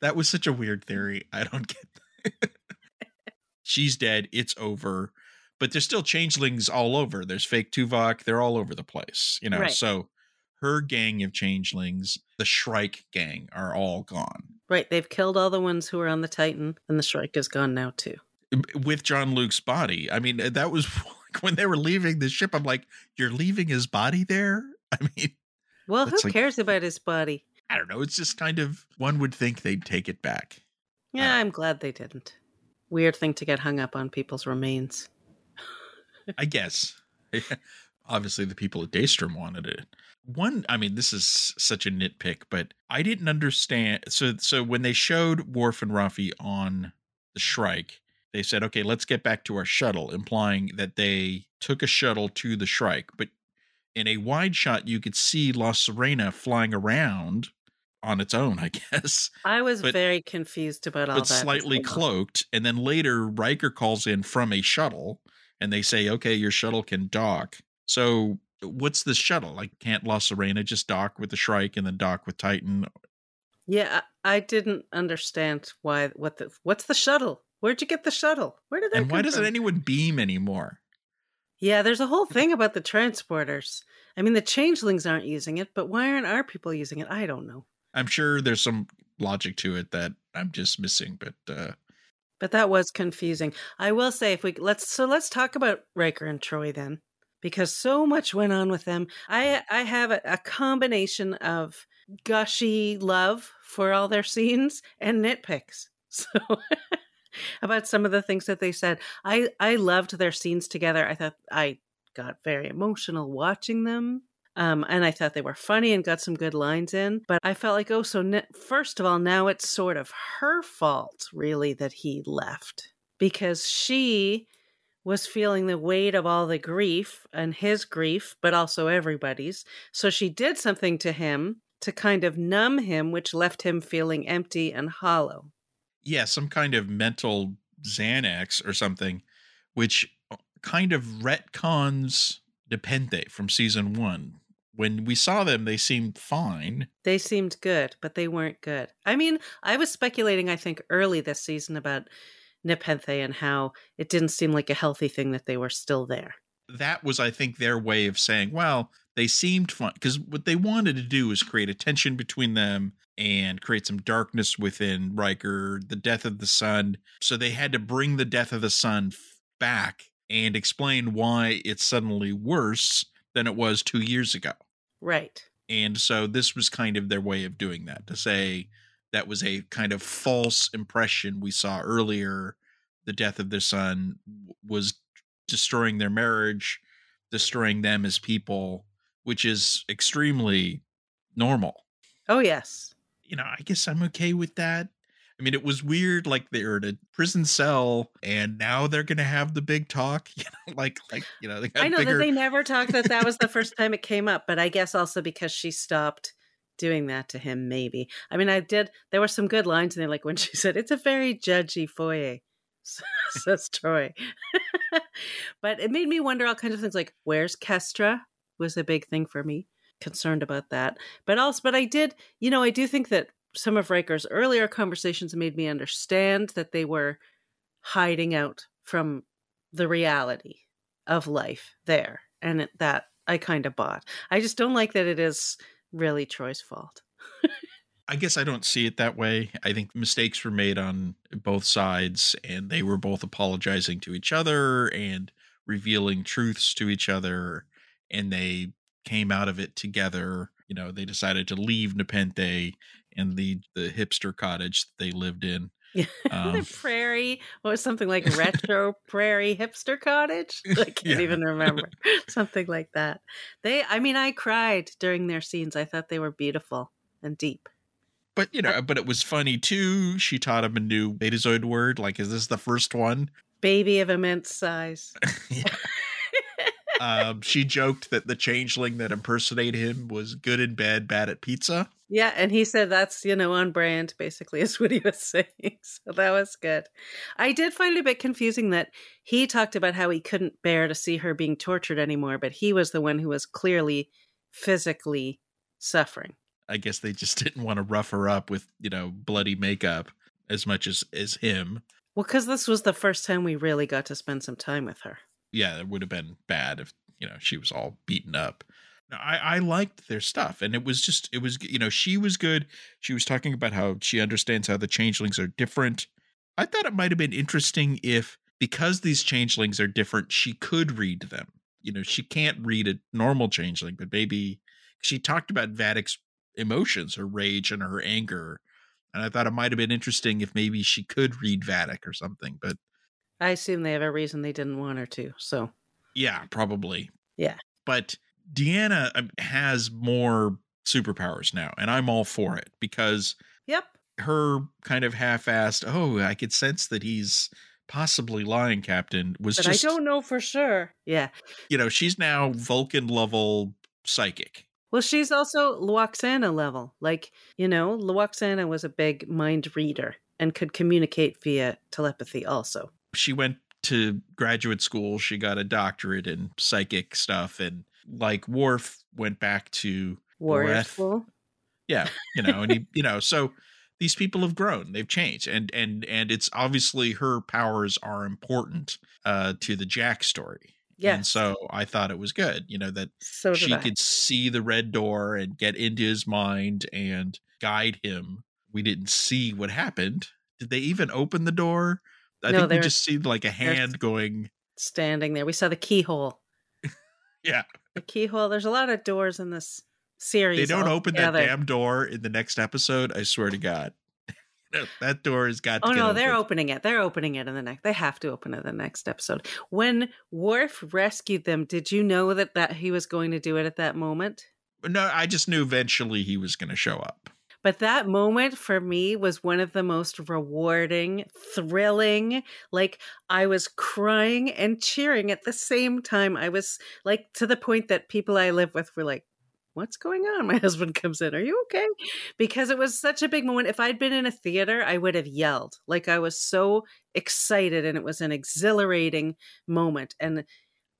[SPEAKER 1] That was such a weird mm. theory i don't get that. she's dead it's over but there's still changelings all over. There's fake Tuvok. They're all over the place, you know.
[SPEAKER 2] Right.
[SPEAKER 1] So her gang of changelings, the Shrike gang, are all gone.
[SPEAKER 2] Right. They've killed all the ones who were on the Titan, and the Shrike is gone now too.
[SPEAKER 1] With Jean-Luc's body. I mean, that was like when they were leaving the ship. I'm like, you're leaving his body there? I mean,
[SPEAKER 2] Well, who
[SPEAKER 1] like-
[SPEAKER 2] cares about his body?
[SPEAKER 1] I don't know. It's just kind of one would think they'd take it back.
[SPEAKER 2] Yeah,
[SPEAKER 1] Uh,
[SPEAKER 2] I'm glad they didn't. Weird thing to get hung up on people's remains.
[SPEAKER 1] I guess. Obviously, the people at Daystrom wanted it. One, I mean, this is such a nitpick, but I didn't understand. So, so when they showed Worf and Raffi on the Shrike, they said, "Okay, let's get back to our shuttle," implying that they took a shuttle to the Shrike. But in a wide shot, you could see La Sirena flying around on its own, I guess,
[SPEAKER 2] I was
[SPEAKER 1] But-
[SPEAKER 2] very confused about all
[SPEAKER 1] but
[SPEAKER 2] that.
[SPEAKER 1] slightly cloaked. And then later, Riker calls in from a shuttle, and they say, "Okay, your shuttle can dock." So, what's the shuttle? Like, can't La Sirena just dock with the Shrike and then dock with Titan?
[SPEAKER 2] Yeah, I, didn't understand why. What the? What's the shuttle? Where'd you get the shuttle? Where did that?
[SPEAKER 1] And why doesn't
[SPEAKER 2] from?
[SPEAKER 1] anyone beam anymore?
[SPEAKER 2] Yeah, there's a whole thing about the transporters. I mean, the changelings aren't using it, but why aren't our people using it? I don't know.
[SPEAKER 1] I'm sure there's some logic to it that I'm just missing, but uh,
[SPEAKER 2] But that was confusing. I will say, if we let's so let's talk about Riker and Troi then, because so much went on with them. I I have a, a combination of gushy love for all their scenes and nitpicks. So about some of the things that they said, I I loved their scenes together. I thought I got very emotional watching them. Um, and I thought they were funny and got some good lines in. But I felt like, oh, so first of all, now it's sort of her fault, really, that he left because she was feeling the weight of all the grief and his grief, but also everybody's. So she did something to him to kind of numb him, which left him feeling empty and hollow.
[SPEAKER 1] yeah, some kind of mental Xanax or something, which uh, kind of retcons Nepenthe from season one. When we saw them, they seemed fine.
[SPEAKER 2] They seemed good, but they weren't good. I mean, I was speculating, I think, early this season about Nepenthe and how it didn't seem like a healthy thing that they were still there.
[SPEAKER 1] that was i think their way of saying well they seemed fun because what they wanted to do was create a tension between them and create some darkness within Riker, the death of the son. So they had to bring the death of the son f- back and explain why it's suddenly worse than it was two years ago.
[SPEAKER 2] Right.
[SPEAKER 1] And so this was kind of their way of doing that to say that was a kind of false impression we saw earlier. The death of their son was destroying their marriage, destroying them as people, which is extremely normal.
[SPEAKER 2] Oh, yes.
[SPEAKER 1] You know, I guess I'm okay with that. I mean, it was weird, like they're in a prison cell, and now they're gonna have the big talk. You know, like like you know, they got
[SPEAKER 2] I know
[SPEAKER 1] bigger.
[SPEAKER 2] that they never talked that that was the first time it came up, but I guess also because she stopped doing that to him, maybe. I mean, I did, there were some good lines in there, like when she said, it's a very judgy foyer, says Troi. but it made me wonder all kinds of things like, where's Kestra? Was a big thing for me, concerned about that. But also, but I did, you know, I do think that some of Riker's earlier conversations made me understand that they were hiding out from the reality of life there and it, that i kind of bought i just don't like that it is really troi's fault
[SPEAKER 1] I guess I don't see it that way. I think mistakes were made on both sides, and they were both apologizing to each other and revealing truths to each other, and they came out of it together. You know, they decided to leave Nepenthe and the the hipster cottage that they lived in. Um,
[SPEAKER 2] the prairie what was something like retro prairie hipster cottage i can't
[SPEAKER 1] Yeah.
[SPEAKER 2] even remember something like that they i mean i cried during their scenes i thought they were beautiful and deep
[SPEAKER 1] But you know, but it was funny too. She taught him a new Betazoid word. Like, is this the first one?
[SPEAKER 2] baby of immense size
[SPEAKER 1] Yeah. Um, she joked that the changeling that impersonated him was good in bed, bad at pizza.
[SPEAKER 2] Yeah, and he said that's, you know, on brand, basically, is what he was saying. So that was good. I did find it a bit confusing that he talked about how he couldn't bear to see her being tortured anymore, but he was the one who was clearly physically suffering.
[SPEAKER 1] I guess they just didn't want to rough her up with, you know, bloody makeup as much as as him.
[SPEAKER 2] Well, because this was the first time we really got to spend some time with her.
[SPEAKER 1] Yeah, it would have been bad if you know she was all beaten up. I, I liked their stuff, and it was just it was you know she was good. She was talking about how she understands how the changelings are different. I thought it might have been interesting if because these changelings are different, she could read them. You know, she can't read a normal changeling, but maybe she talked about Vadic's emotions, her rage and her anger. And I thought it might have been interesting if maybe she could read Vadic or something, but
[SPEAKER 2] I assume they have a reason they didn't want her to. So,
[SPEAKER 1] yeah, probably.
[SPEAKER 2] Yeah.
[SPEAKER 1] But Deanna um, has more superpowers now, and I'm all for it because
[SPEAKER 2] yep.
[SPEAKER 1] her kind of half-assed, oh, I could sense that he's possibly lying, Captain, was
[SPEAKER 2] but
[SPEAKER 1] just
[SPEAKER 2] I don't know for sure. Yeah.
[SPEAKER 1] You know, she's now Vulcan level psychic.
[SPEAKER 2] Well, she's also Lwaxana level. Like, you know, Lwaxana was a big mind reader and could communicate via telepathy also.
[SPEAKER 1] She went to graduate school, she got a doctorate in psychic stuff, and like Worf went back to
[SPEAKER 2] Warrior school.
[SPEAKER 1] Yeah, you know, and he, you know, so these people have grown, they've changed, and and and it's obviously her powers are important uh to the Jack story.
[SPEAKER 2] Yeah.
[SPEAKER 1] And so I thought it was good, you know, that
[SPEAKER 2] So
[SPEAKER 1] she
[SPEAKER 2] I.
[SPEAKER 1] could see the red door and get into his mind and guide him. We didn't see what happened. Did they even open the door? I
[SPEAKER 2] No,
[SPEAKER 1] think we just see like a hand going,
[SPEAKER 2] standing there. We saw the keyhole.
[SPEAKER 1] yeah.
[SPEAKER 2] The keyhole. There's a lot of doors in this series.
[SPEAKER 1] They don't open that damn door in the next episode. I swear to God. that door has got to
[SPEAKER 2] Oh no, they're opening it. They're opening it in the next. They have to open it in the next episode. When Worf rescued them, did you know that that he was going to do it at that moment?
[SPEAKER 1] No, I just knew eventually he was going to show up.
[SPEAKER 2] But that moment for me was one of the most rewarding, thrilling. Like I was crying and cheering at the same time. I was like to the point that people I live with were like, What's going on? My husband comes in. Are you okay? Because it was such a big moment. If I'd been in a theater, I would have yelled. Like I was so excited and it was an exhilarating moment. And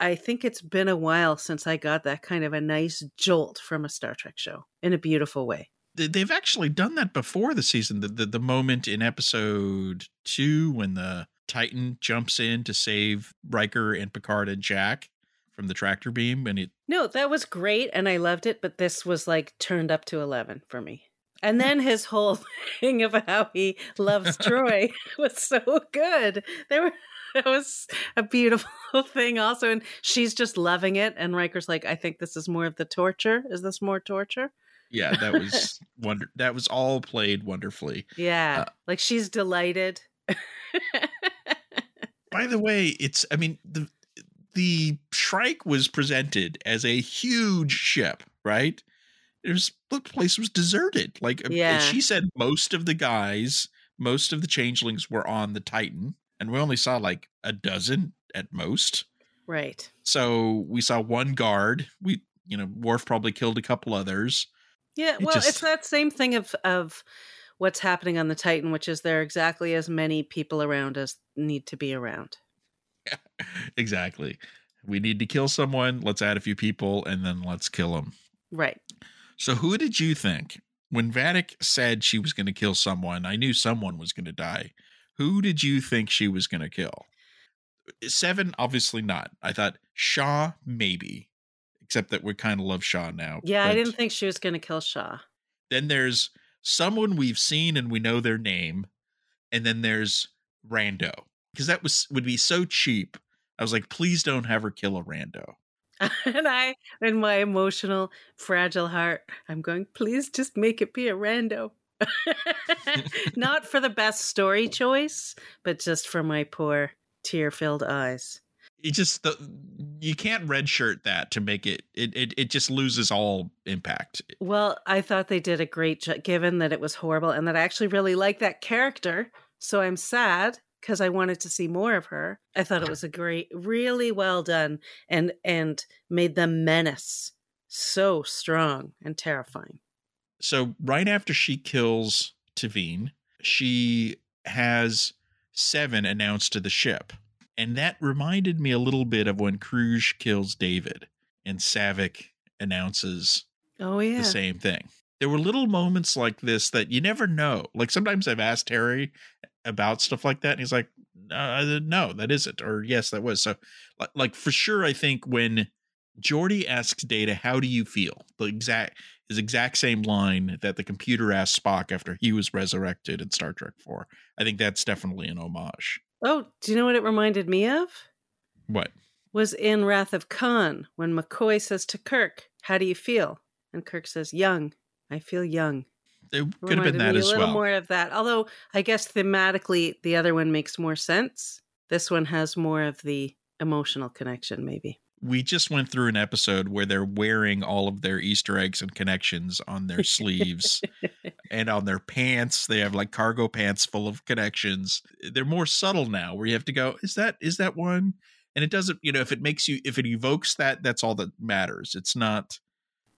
[SPEAKER 2] I think it's been a while since I got that kind of a nice jolt from a Star Trek show in a beautiful way.
[SPEAKER 1] They- They've actually done that before the season. The, the the moment in episode two when the Titan jumps in to save Riker and Picard and Jack from the tractor beam, and it
[SPEAKER 2] No, that was great and I loved it, but this was like turned up to 11 for me. And then his whole thing of how he loves Troi was so good. There were that was a beautiful thing also and she's just loving it and Riker's like I think this is more of the torture. Is this more torture?
[SPEAKER 1] Yeah, that was wonder. That was all played wonderfully.
[SPEAKER 2] Yeah.
[SPEAKER 1] Uh,
[SPEAKER 2] like she's delighted.
[SPEAKER 1] By the way, it's I mean the the Shrike was presented as a huge ship, right? It was the place was deserted. Like uh,
[SPEAKER 2] Yeah.
[SPEAKER 1] she said, most of the guys, most of the changelings were on the Titan, and we only saw like a dozen at most.
[SPEAKER 2] right.
[SPEAKER 1] So we saw one guard. We you know Worf probably killed a couple others.
[SPEAKER 2] Yeah,
[SPEAKER 1] It
[SPEAKER 2] well,
[SPEAKER 1] just-
[SPEAKER 2] it's that same thing of of what's happening on the Titan, which is there are exactly as many people around as need to be around.
[SPEAKER 1] exactly. We need to kill someone. Let's add a few people, and then let's kill them.
[SPEAKER 2] Right.
[SPEAKER 1] So who did you think when Vadic said she was going to kill someone? I knew someone was going to die. Who did you think she was going to kill? Seven, obviously not. I thought Shaw, maybe, except that we kind of love Shaw now.
[SPEAKER 2] Yeah, I didn't think she was going to kill Shaw.
[SPEAKER 1] Then there's someone we've seen and we know their name, and then there's Rando because that was would be so cheap. I was like, please don't have her kill a Rando.
[SPEAKER 2] and I, in my emotional, fragile heart, I'm going, please just make it be a rando. Not for the best story choice, but just for my poor tear filled eyes.
[SPEAKER 1] It just the you can't redshirt that to make it it it, it just loses all impact
[SPEAKER 2] Well, I thought they did a great job, given that it was horrible and that I actually really like that character. So I'm sad because I wanted to see more of her. I thought it was a great, really well done, and and made the menace so strong and terrifying.
[SPEAKER 1] so right after she kills T'Veen, she has seven announced to the ship and that reminded me a little bit of when Kruge kills David and Saavik announces
[SPEAKER 2] Oh yeah,
[SPEAKER 1] the same thing. There were little moments like this that you never know. Like sometimes I've asked Harry about stuff like that, and he's like, uh, no, that isn't. Or yes, that was. So, like for sure, I think when Geordi asks Data, "How do you feel?" the exact his exact same line that the computer asked Spock after he was resurrected in Star Trek Four. I think that's definitely an homage.
[SPEAKER 2] Oh, do you know what it reminded me of?
[SPEAKER 1] What
[SPEAKER 2] was in Wrath of Khan when McCoy says to Kirk, "How do you feel?" and Kirk says, "Young. I feel young."
[SPEAKER 1] It could have been that as
[SPEAKER 2] a little
[SPEAKER 1] well.
[SPEAKER 2] more of that. Although I guess thematically, the other one makes more sense. This one has more of the emotional connection, maybe.
[SPEAKER 1] We just went through an episode where they're wearing all of their Easter eggs and connections on their sleeves and on their pants. They have like cargo pants full of connections. They're more subtle now where you have to go, is that is that one? And it doesn't, you know, if it makes you if it evokes that, that's all that matters. It's not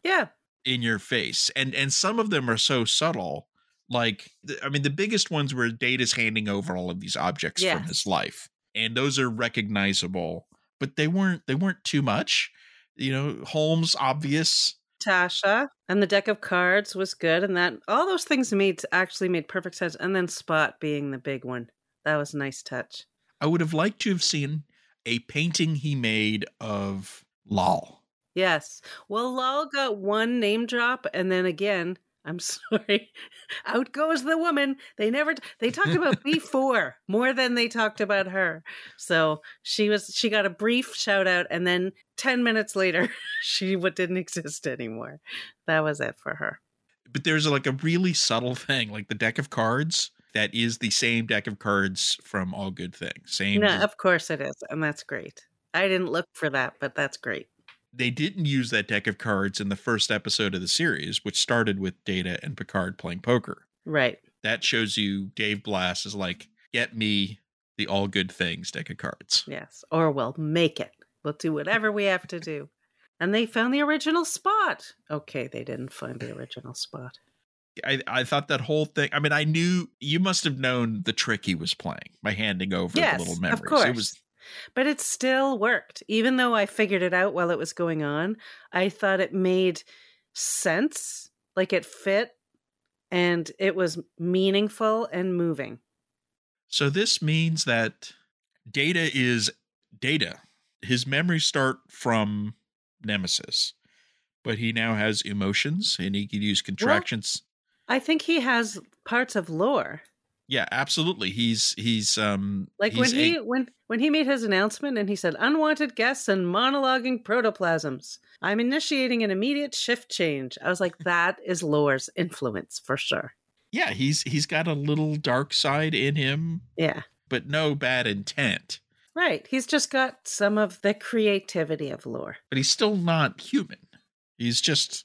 [SPEAKER 2] Yeah.
[SPEAKER 1] in your face. And and some of them are so subtle. Like I mean the biggest ones where Data's handing over all of these objects from his life. And those are recognizable, but they weren't they weren't too much. You know, Holmes obvious.
[SPEAKER 2] Tasha and the deck of cards was good, and that all those things made actually made perfect sense. And then Spot being the big one, that was a nice touch.
[SPEAKER 1] I would have liked to have seen a painting he made of Lal.
[SPEAKER 2] Yes. Well, Lal got one name drop, and then again, I'm sorry, out goes the woman. They never they talked about before more than they talked about her. So she was she got a brief shout out, and then ten minutes later, she what didn't exist anymore. That was it for her.
[SPEAKER 1] But there's like a really subtle thing, like the deck of cards that is the same deck of cards from All Good Things. Same
[SPEAKER 2] No, of course it is, and that's great. I didn't look for that, but that's great.
[SPEAKER 1] They didn't use that deck of cards in the first episode of the series, which started with Data and Picard playing poker.
[SPEAKER 2] Right.
[SPEAKER 1] That shows you Dave Blass is like, get me the all good things deck of cards.
[SPEAKER 2] Yes. Or we'll make it. We'll do whatever we have to do. And they found the original spot. Okay, they didn't find the original spot.
[SPEAKER 1] I, I thought that whole thing. I mean, I knew you must have known the trick he was playing by handing over
[SPEAKER 2] yes,
[SPEAKER 1] the little memories.
[SPEAKER 2] of course.
[SPEAKER 1] It was
[SPEAKER 2] But it still worked. Even though I figured it out while it was going on, I thought it made sense. Like it fit and it was meaningful and moving.
[SPEAKER 1] so. This means that Data is Data. His memories start from Nemesis, but he now has emotions and he can use contractions.
[SPEAKER 2] I think he has parts of lore.
[SPEAKER 1] Yeah, absolutely. He's he's um
[SPEAKER 2] Like when he
[SPEAKER 1] a-
[SPEAKER 2] when when he made his announcement and he said unwanted guests and monologuing protoplasms. I'm initiating an immediate shift change. I was like that is lore's influence for sure.
[SPEAKER 1] yeah he's he's got a little dark side in him,
[SPEAKER 2] Yeah.
[SPEAKER 1] but no bad intent.
[SPEAKER 2] Right. He's just got some of the creativity of lore.
[SPEAKER 1] But he's still not human. He's just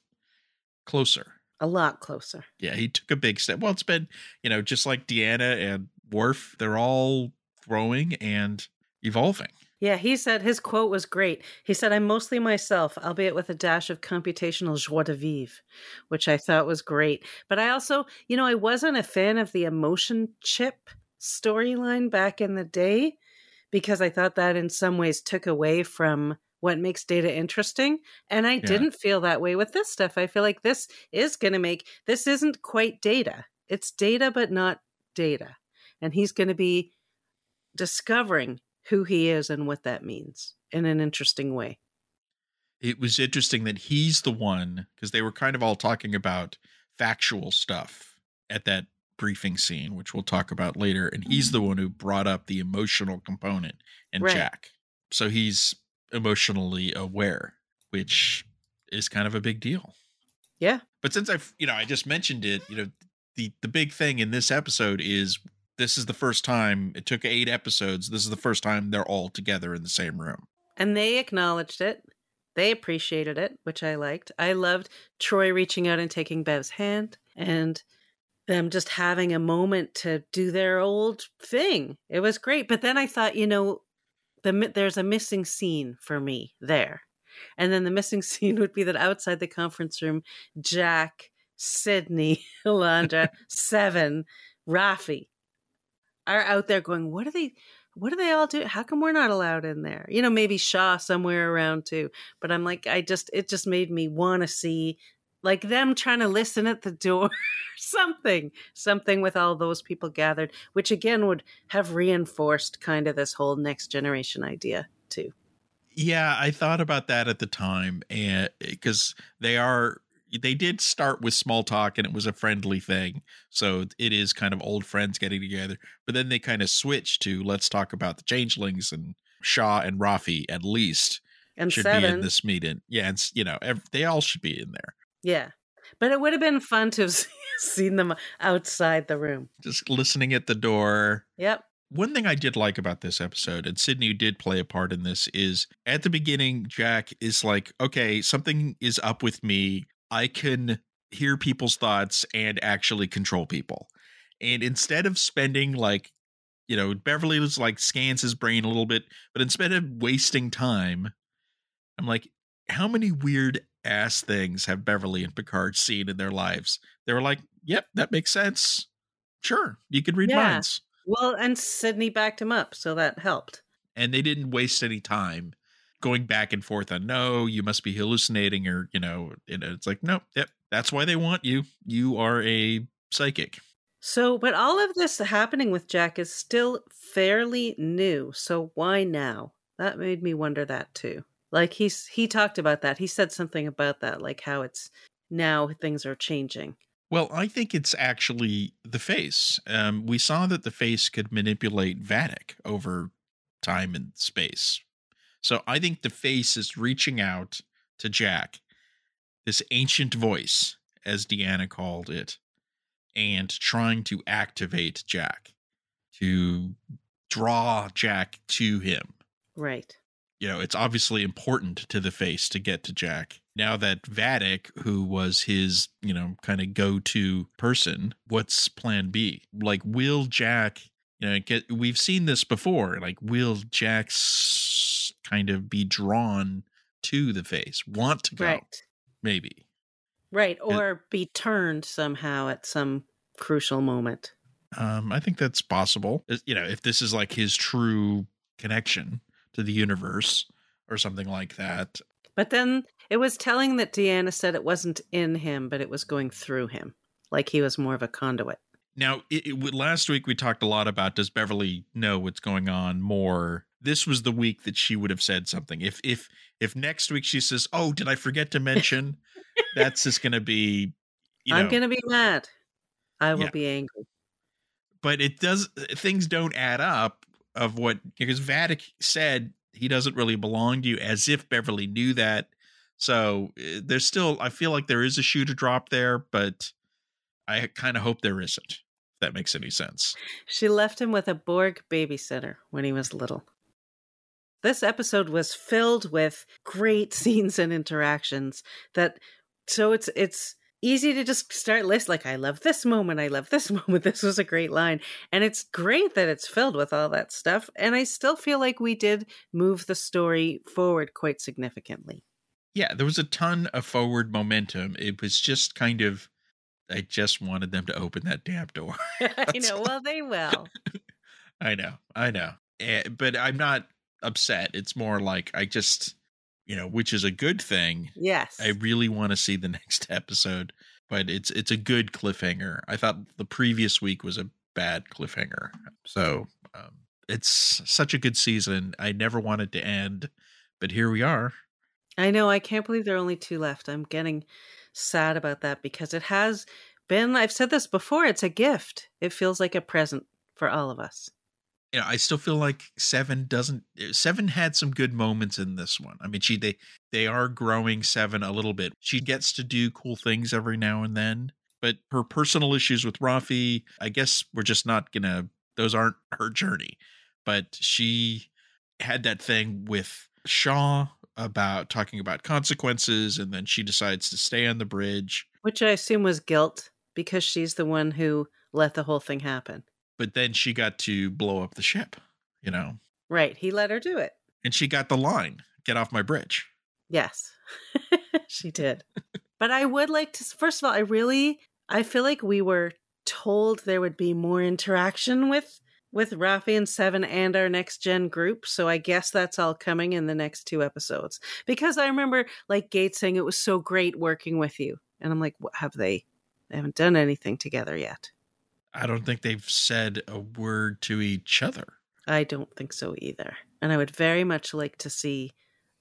[SPEAKER 1] closer.
[SPEAKER 2] A lot closer.
[SPEAKER 1] Yeah, he took a big step. Well, it's been, you know, just like Deanna and Worf, they're all growing and evolving.
[SPEAKER 2] Yeah, he said his quote was great. He said, I'm mostly myself, albeit with a dash of computational joie de vivre, which I thought was great. But I also, you know, I wasn't a fan of the emotion chip storyline back in the day because I thought that in some ways took away from what makes data interesting. And I didn't feel that way with this stuff. I feel like this is going to make this isn't quite data. It's data, but not data. And he's going to be discovering who he is and what that means in an interesting way.
[SPEAKER 1] It was interesting that he's the one, because they were kind of all talking about factual stuff at that briefing scene, which we'll talk about later. And he's mm-hmm. the one who brought up the emotional component in
[SPEAKER 2] Right.
[SPEAKER 1] Jack. So he's emotionally aware, which is kind of a big deal.
[SPEAKER 2] Yeah.
[SPEAKER 1] But since I've, you know, I just mentioned it, you know, the the big thing in this episode is this is the first time it took eight episodes. This is the first time they're all together in the same room.
[SPEAKER 2] And they acknowledged it. They appreciated it, which I liked. I loved Troi reaching out and taking Bev's hand and them just having a moment to do their old thing. It was great. But then I thought, you know, the there's a missing scene for me there. And then the missing scene would be that outside the conference room, Jack, Sydney, Alondra, Seven, Raffi are out there going, what are they what do they all do? How come we're not allowed in there? You know, maybe Shaw somewhere around too. But I'm like, I just it just made me want to see like them trying to listen at the door something something with all those people gathered which again would have reinforced kind of this whole next generation idea too.
[SPEAKER 1] Yeah i thought about that at the time and eh, because they are they did start with small talk and it was a friendly thing so it is kind of old friends getting together but then they kind of switched to let's talk about the changelings and shaw and raffi at least
[SPEAKER 2] and
[SPEAKER 1] should
[SPEAKER 2] seven
[SPEAKER 1] be in this meeting. Yeah and you know ev- they all should be in there
[SPEAKER 2] yeah but it would have been fun to have seen them outside the room
[SPEAKER 1] just listening at the door
[SPEAKER 2] yep
[SPEAKER 1] one thing I did like about this episode, and Sydney did play a part in this, is at the beginning, Jack is like, okay, something is up with me. I can hear people's thoughts and actually control people. And instead of spending like, you know, Beverly was like scans his brain a little bit, but instead of wasting time, I'm like, how many weird ass things have Beverly and Picard seen in their lives? They were like, yep, that makes sense. Sure, you could read
[SPEAKER 2] Yeah.
[SPEAKER 1] minds.
[SPEAKER 2] well and sydney backed him up so that helped
[SPEAKER 1] and they didn't waste any time going back and forth on no you must be hallucinating or you know you know it's like no yep that's why they want you you are a psychic
[SPEAKER 2] So, but all of this happening with Jack is still fairly new. So why now? That made me wonder that too. Like he's he talked about that. He said something about that, like how it's now things are changing.
[SPEAKER 1] well i think it's actually the face um we saw that the face could manipulate vadic over time and space so i think the face is reaching out to jack this ancient voice as deanna called it and trying to activate Jack to draw Jack to him.
[SPEAKER 2] Right.
[SPEAKER 1] You know, it's obviously important to the face to get to Jack. Now that Vadic, who was his, you know, kind of go to person, what's plan B? Like, will Jack, you know, get, we've seen this before. Like, will Jack s- kind of be drawn to the face, want to go?
[SPEAKER 2] Right.
[SPEAKER 1] Maybe.
[SPEAKER 2] Right. Or be turned somehow at some crucial moment.
[SPEAKER 1] Um, I think that's possible. You know, if this is like his true connection to the universe or something like that.
[SPEAKER 2] But then it was telling that Deanna said it wasn't in him, but it was going through him. Like he was more of a conduit.
[SPEAKER 1] Now, it, it, last week we talked a lot about does Beverly know what's going on more. This was the week that she would have said something. If if if next week she says, "Oh, did I forget to mention?" that's just going to be, you.
[SPEAKER 2] I'm going to be mad. I will
[SPEAKER 1] Yeah.
[SPEAKER 2] be angry.
[SPEAKER 1] but it does things don't add up of what because Vadic said he doesn't really belong to you as if Beverly knew that. So uh, there's still I feel like there is a shoe to drop there, but I kind of hope there isn't. If that makes any sense.
[SPEAKER 2] She left him with a Borg babysitter when he was little. This episode was filled with great scenes and interactions that so it's it's easy to just start list like I love this moment, I love this moment. This was a great line. And it's great that it's filled with all that stuff and I still feel like we did move the story forward quite significantly.
[SPEAKER 1] Yeah, there was a ton of forward momentum. It was just kind of I just wanted them to open that damn door.
[SPEAKER 2] I know, well they will.
[SPEAKER 1] I know, I know. Eh, but I'm not upset. It's more like I just, you know, which is a good thing.
[SPEAKER 2] Yes.
[SPEAKER 1] I really want to see the next episode, but it's it's a good cliffhanger. I thought the previous week was a bad cliffhanger. So, um, it's such a good season. I never wanted to end, but here we are.
[SPEAKER 2] I know. I can't believe there are only two left. I'm getting sad about that because it has been, I've said this before, it's a gift. It feels like a present for all of us.
[SPEAKER 1] You know, I still feel like Seven doesn't. Eh, seven had some good moments in this one. I mean, she they they are growing Seven a little bit. She gets to do cool things every now and then, but her personal issues with Raffi, I guess we're just not gonna. Those aren't her journey. But she had that thing with Shaw about talking about consequences, and then she decides to stay on the bridge.
[SPEAKER 2] Which I assume was guilt because she's the one who let the whole thing happen.
[SPEAKER 1] But then she got to blow up the ship, you know,
[SPEAKER 2] Right. He let her do it.
[SPEAKER 1] and she got the line, "Get off my bridge."
[SPEAKER 2] Yes, she did. but I would like to, first of all, I really, I feel like we were told there would be more interaction with with Raffi and Seven and our next gen group. So I guess that's all coming in the next two episodes. Because I remember like Gates saying it was so great working with you. And I'm like, what have they? They haven't done anything together yet.
[SPEAKER 1] I don't think they've said a word to each other.
[SPEAKER 2] I don't think so either. And I would very much like to see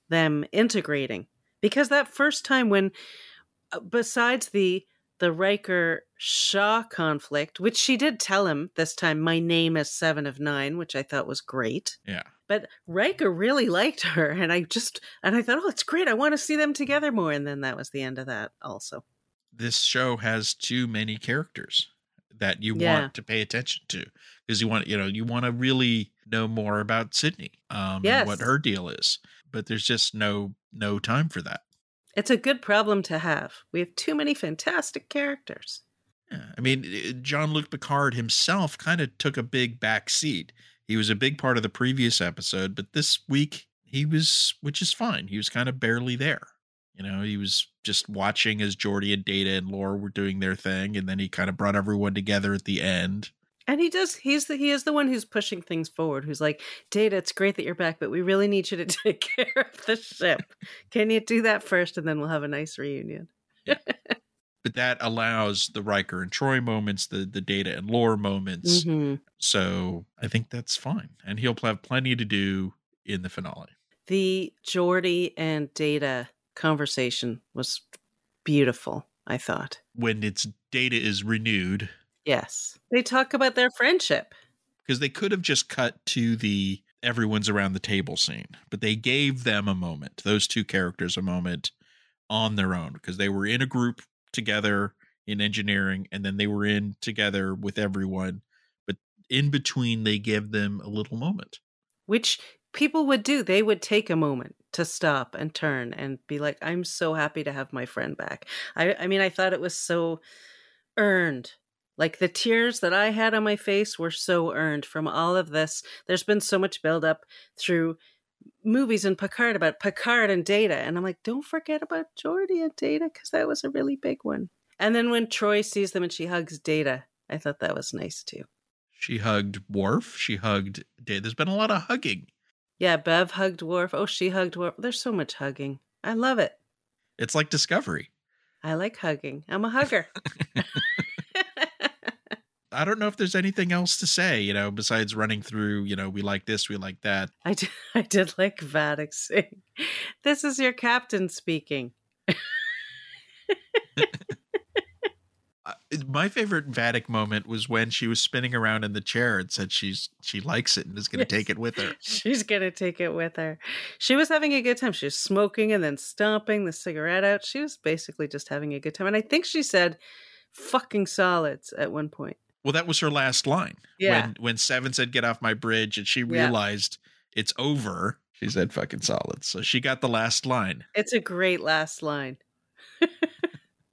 [SPEAKER 2] them integrating because that first time when uh, besides the the Riker Shaw conflict, which she did tell him this time, my name is Seven of Nine, which I thought was great.
[SPEAKER 1] Yeah.
[SPEAKER 2] But Riker really liked her, and I just and I thought, oh, it's great. I want to see them together more. And then that was the end of that. Also,
[SPEAKER 1] This show has too many characters that you
[SPEAKER 2] Yeah.
[SPEAKER 1] want to pay attention to because you want you know you want to really know more about Sydney, um, and what her deal is. But there's just no no time for that.
[SPEAKER 2] it's a good problem to have. We have too many fantastic characters.
[SPEAKER 1] Yeah. I mean, Jean-Luc Picard himself kind of took a big back seat. He was a big part of the previous episode, but this week he was, which is fine. He was kind of barely there. You know, he was just watching as Geordi and Data and Lore were doing their thing, and then he kind of brought everyone together at the end.
[SPEAKER 2] And he does. He's the he is the one who's pushing things forward. Who's like, Data, it's great that you're back, but we really need you to take care of the ship. Can you do that first, and then we'll have a nice reunion? Yeah.
[SPEAKER 1] But that allows the Riker and Troi moments, the the Data and Lore moments.
[SPEAKER 2] Mhm.
[SPEAKER 1] So I think that's fine, and he'll have plenty to do in the finale.
[SPEAKER 2] The Geordi and Data conversation was beautiful. I thought.
[SPEAKER 1] When its data is renewed,
[SPEAKER 2] Yes, they talk about their friendship.
[SPEAKER 1] because they could have just cut to the everyone's around the table scene, but they gave them a moment, those two characters a moment on their own because they were in a group together in engineering and then they were in together with everyone, but in between they give them a little moment.
[SPEAKER 2] which people would do. They would take a moment to stop and turn and be like, I'm so happy to have my friend back. I, I mean, I thought it was so earned. Like the tears that I had on my face were so earned from all of this. There's been so much buildup through movies and Picard about Picard and Data. And I'm like, don't forget about Geordi and Data because that was a really big one. And then when Troi sees them and she hugs Data, I thought that was nice too.
[SPEAKER 1] She hugged Worf, she hugged Data. There's been a lot of hugging.
[SPEAKER 2] Yeah, Bev hugged Worf. Oh, she hugged Worf. There's so much hugging. I love it.
[SPEAKER 1] It's like Discovery.
[SPEAKER 2] I like hugging. I'm a hugger.
[SPEAKER 1] I don't know if there's anything else to say, you know, besides running through, you know, we like this, we like that.
[SPEAKER 2] I did, I did like Vadic's saying, This is your captain speaking.
[SPEAKER 1] My favorite Vadic moment was when she was spinning around in the chair and said she's she likes it and is going to
[SPEAKER 2] Yes.
[SPEAKER 1] take it with her.
[SPEAKER 2] She's going to take it with her. She was having a good time. She was smoking and then stomping the cigarette out. She was basically just having a good time. And I think she said fucking solids at one point.
[SPEAKER 1] Well, that was her last line.
[SPEAKER 2] Yeah.
[SPEAKER 1] When when Seven said get off my bridge and she
[SPEAKER 2] Yeah.
[SPEAKER 1] realized it's over, she said fucking solids. So she got the last line.
[SPEAKER 2] It's a great last line.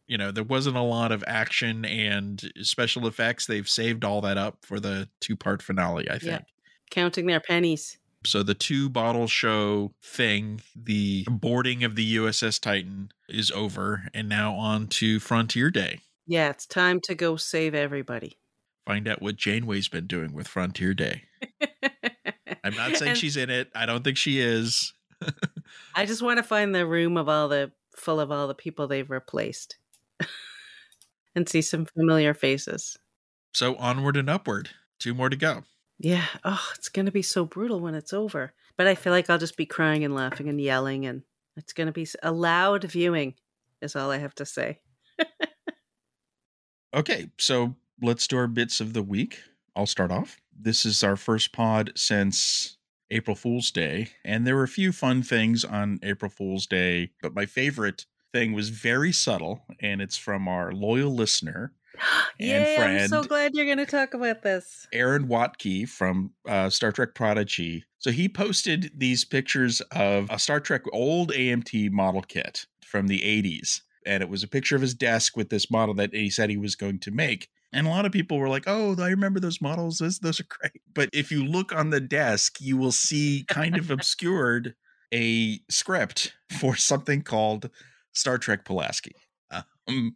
[SPEAKER 1] You know, there wasn't a lot of action and special effects. They've saved all that up for the two part finale, I think.
[SPEAKER 2] Counting their pennies.
[SPEAKER 1] So the two bottle show thing, the boarding of the USS Titan is over, and now on to Frontier Day.
[SPEAKER 2] Yeah, it's time to go save everybody.
[SPEAKER 1] Find out what Janeway's been doing with Frontier Day. I'm not saying
[SPEAKER 2] And
[SPEAKER 1] she's in it. I don't think she is.
[SPEAKER 2] I just want to find the room of all the full of all the people they've replaced and see some familiar faces.
[SPEAKER 1] So onward and upward. Two more to go.
[SPEAKER 2] Yeah. Oh, it's going to be so brutal when it's over. But I feel like I'll just be crying and laughing and yelling, and it's going to be a loud viewing, is all I have to say.
[SPEAKER 1] Okay, so let's do our bits of the week. I'll start off. This is our first pod since April Fool's Day, and there were a few fun things on April Fool's Day, but my favorite thing was very subtle, and it's from our loyal listener, And
[SPEAKER 2] Yay, I'm so glad you're going to talk about this.
[SPEAKER 1] Aaron Waltke from uh, Star Trek Prodigy. So he posted these pictures of a Star Trek old AMT model kit from the 80s. And it was a picture of his desk with this model that he said he was going to make. And a lot of people were like, oh, I remember those models. Those, those are great. But if you look on the desk, you will see kind of obscured a script for something called Star Trek Pulaski. Um,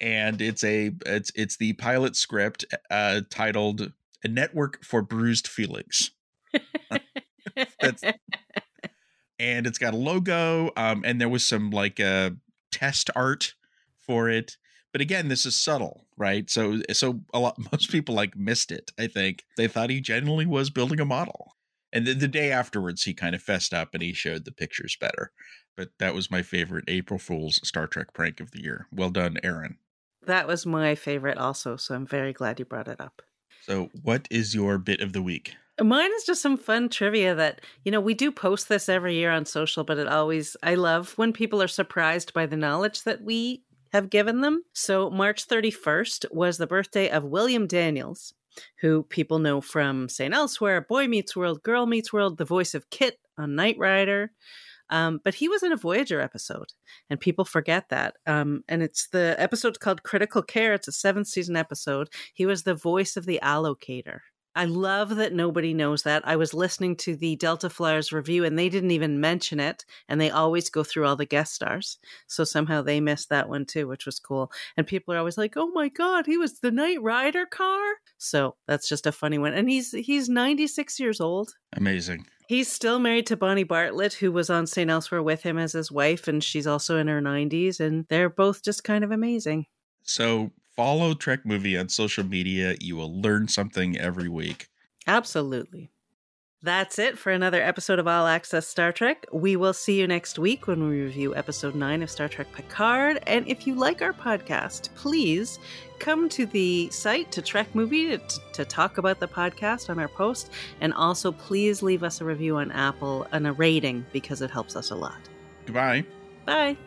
[SPEAKER 1] and it's a it's it's the pilot script uh, titled "A Network for Bruised Feelings," and it's got a logo. Um, and there was some like uh, test art for it. But again, this is subtle, right? So so a lot most people like missed it, I think. They thought he genuinely was building a model. And then the day afterwards he kind of fessed up and he showed the pictures better. But that was my favorite April Fool's Star Trek prank of the year. Well done, Aaron.
[SPEAKER 2] That was my favorite also, so I'm very glad you brought it up.
[SPEAKER 1] So, what is your bit of the week?
[SPEAKER 2] Mine is just some fun trivia that, you know, we do post this every year on social, but it always, I love when people are surprised by the knowledge that we have given them. So, March 31st was the birthday of William Daniels, who people know from St. Elsewhere, Boy Meets World, Girl Meets World, the voice of Kit on Knight Rider. Um, but he was in a Voyager episode, and people forget that. Um, and it's the episode's called Critical Care. It's a seventh season episode. He was the voice of the allocator. I love that nobody knows that. I was listening to the Delta Flyers review and they didn't even mention it. And they always go through all the guest stars. So somehow they missed that one too, which was cool. And people are always like, oh my God, he was the Knight Rider car. So that's just a funny one. And he's he's 96 years old.
[SPEAKER 1] Amazing.
[SPEAKER 2] He's still married to Bonnie Bartlett, who was on St. Elsewhere with him as his wife, and she's also in her 90s. And they're both just kind of amazing.
[SPEAKER 1] So follow Trek Movie on social media. You will learn something every week.
[SPEAKER 2] Absolutely. That's it for another episode of All Access Star Trek. We will see you next week when we review episode 9 of Star Trek Picard. And if you like our podcast, please come to the site to Trek Movie to, to talk about the podcast on our post. And also, please leave us a review on Apple and a rating because it helps us a lot.
[SPEAKER 1] Goodbye.
[SPEAKER 2] Bye.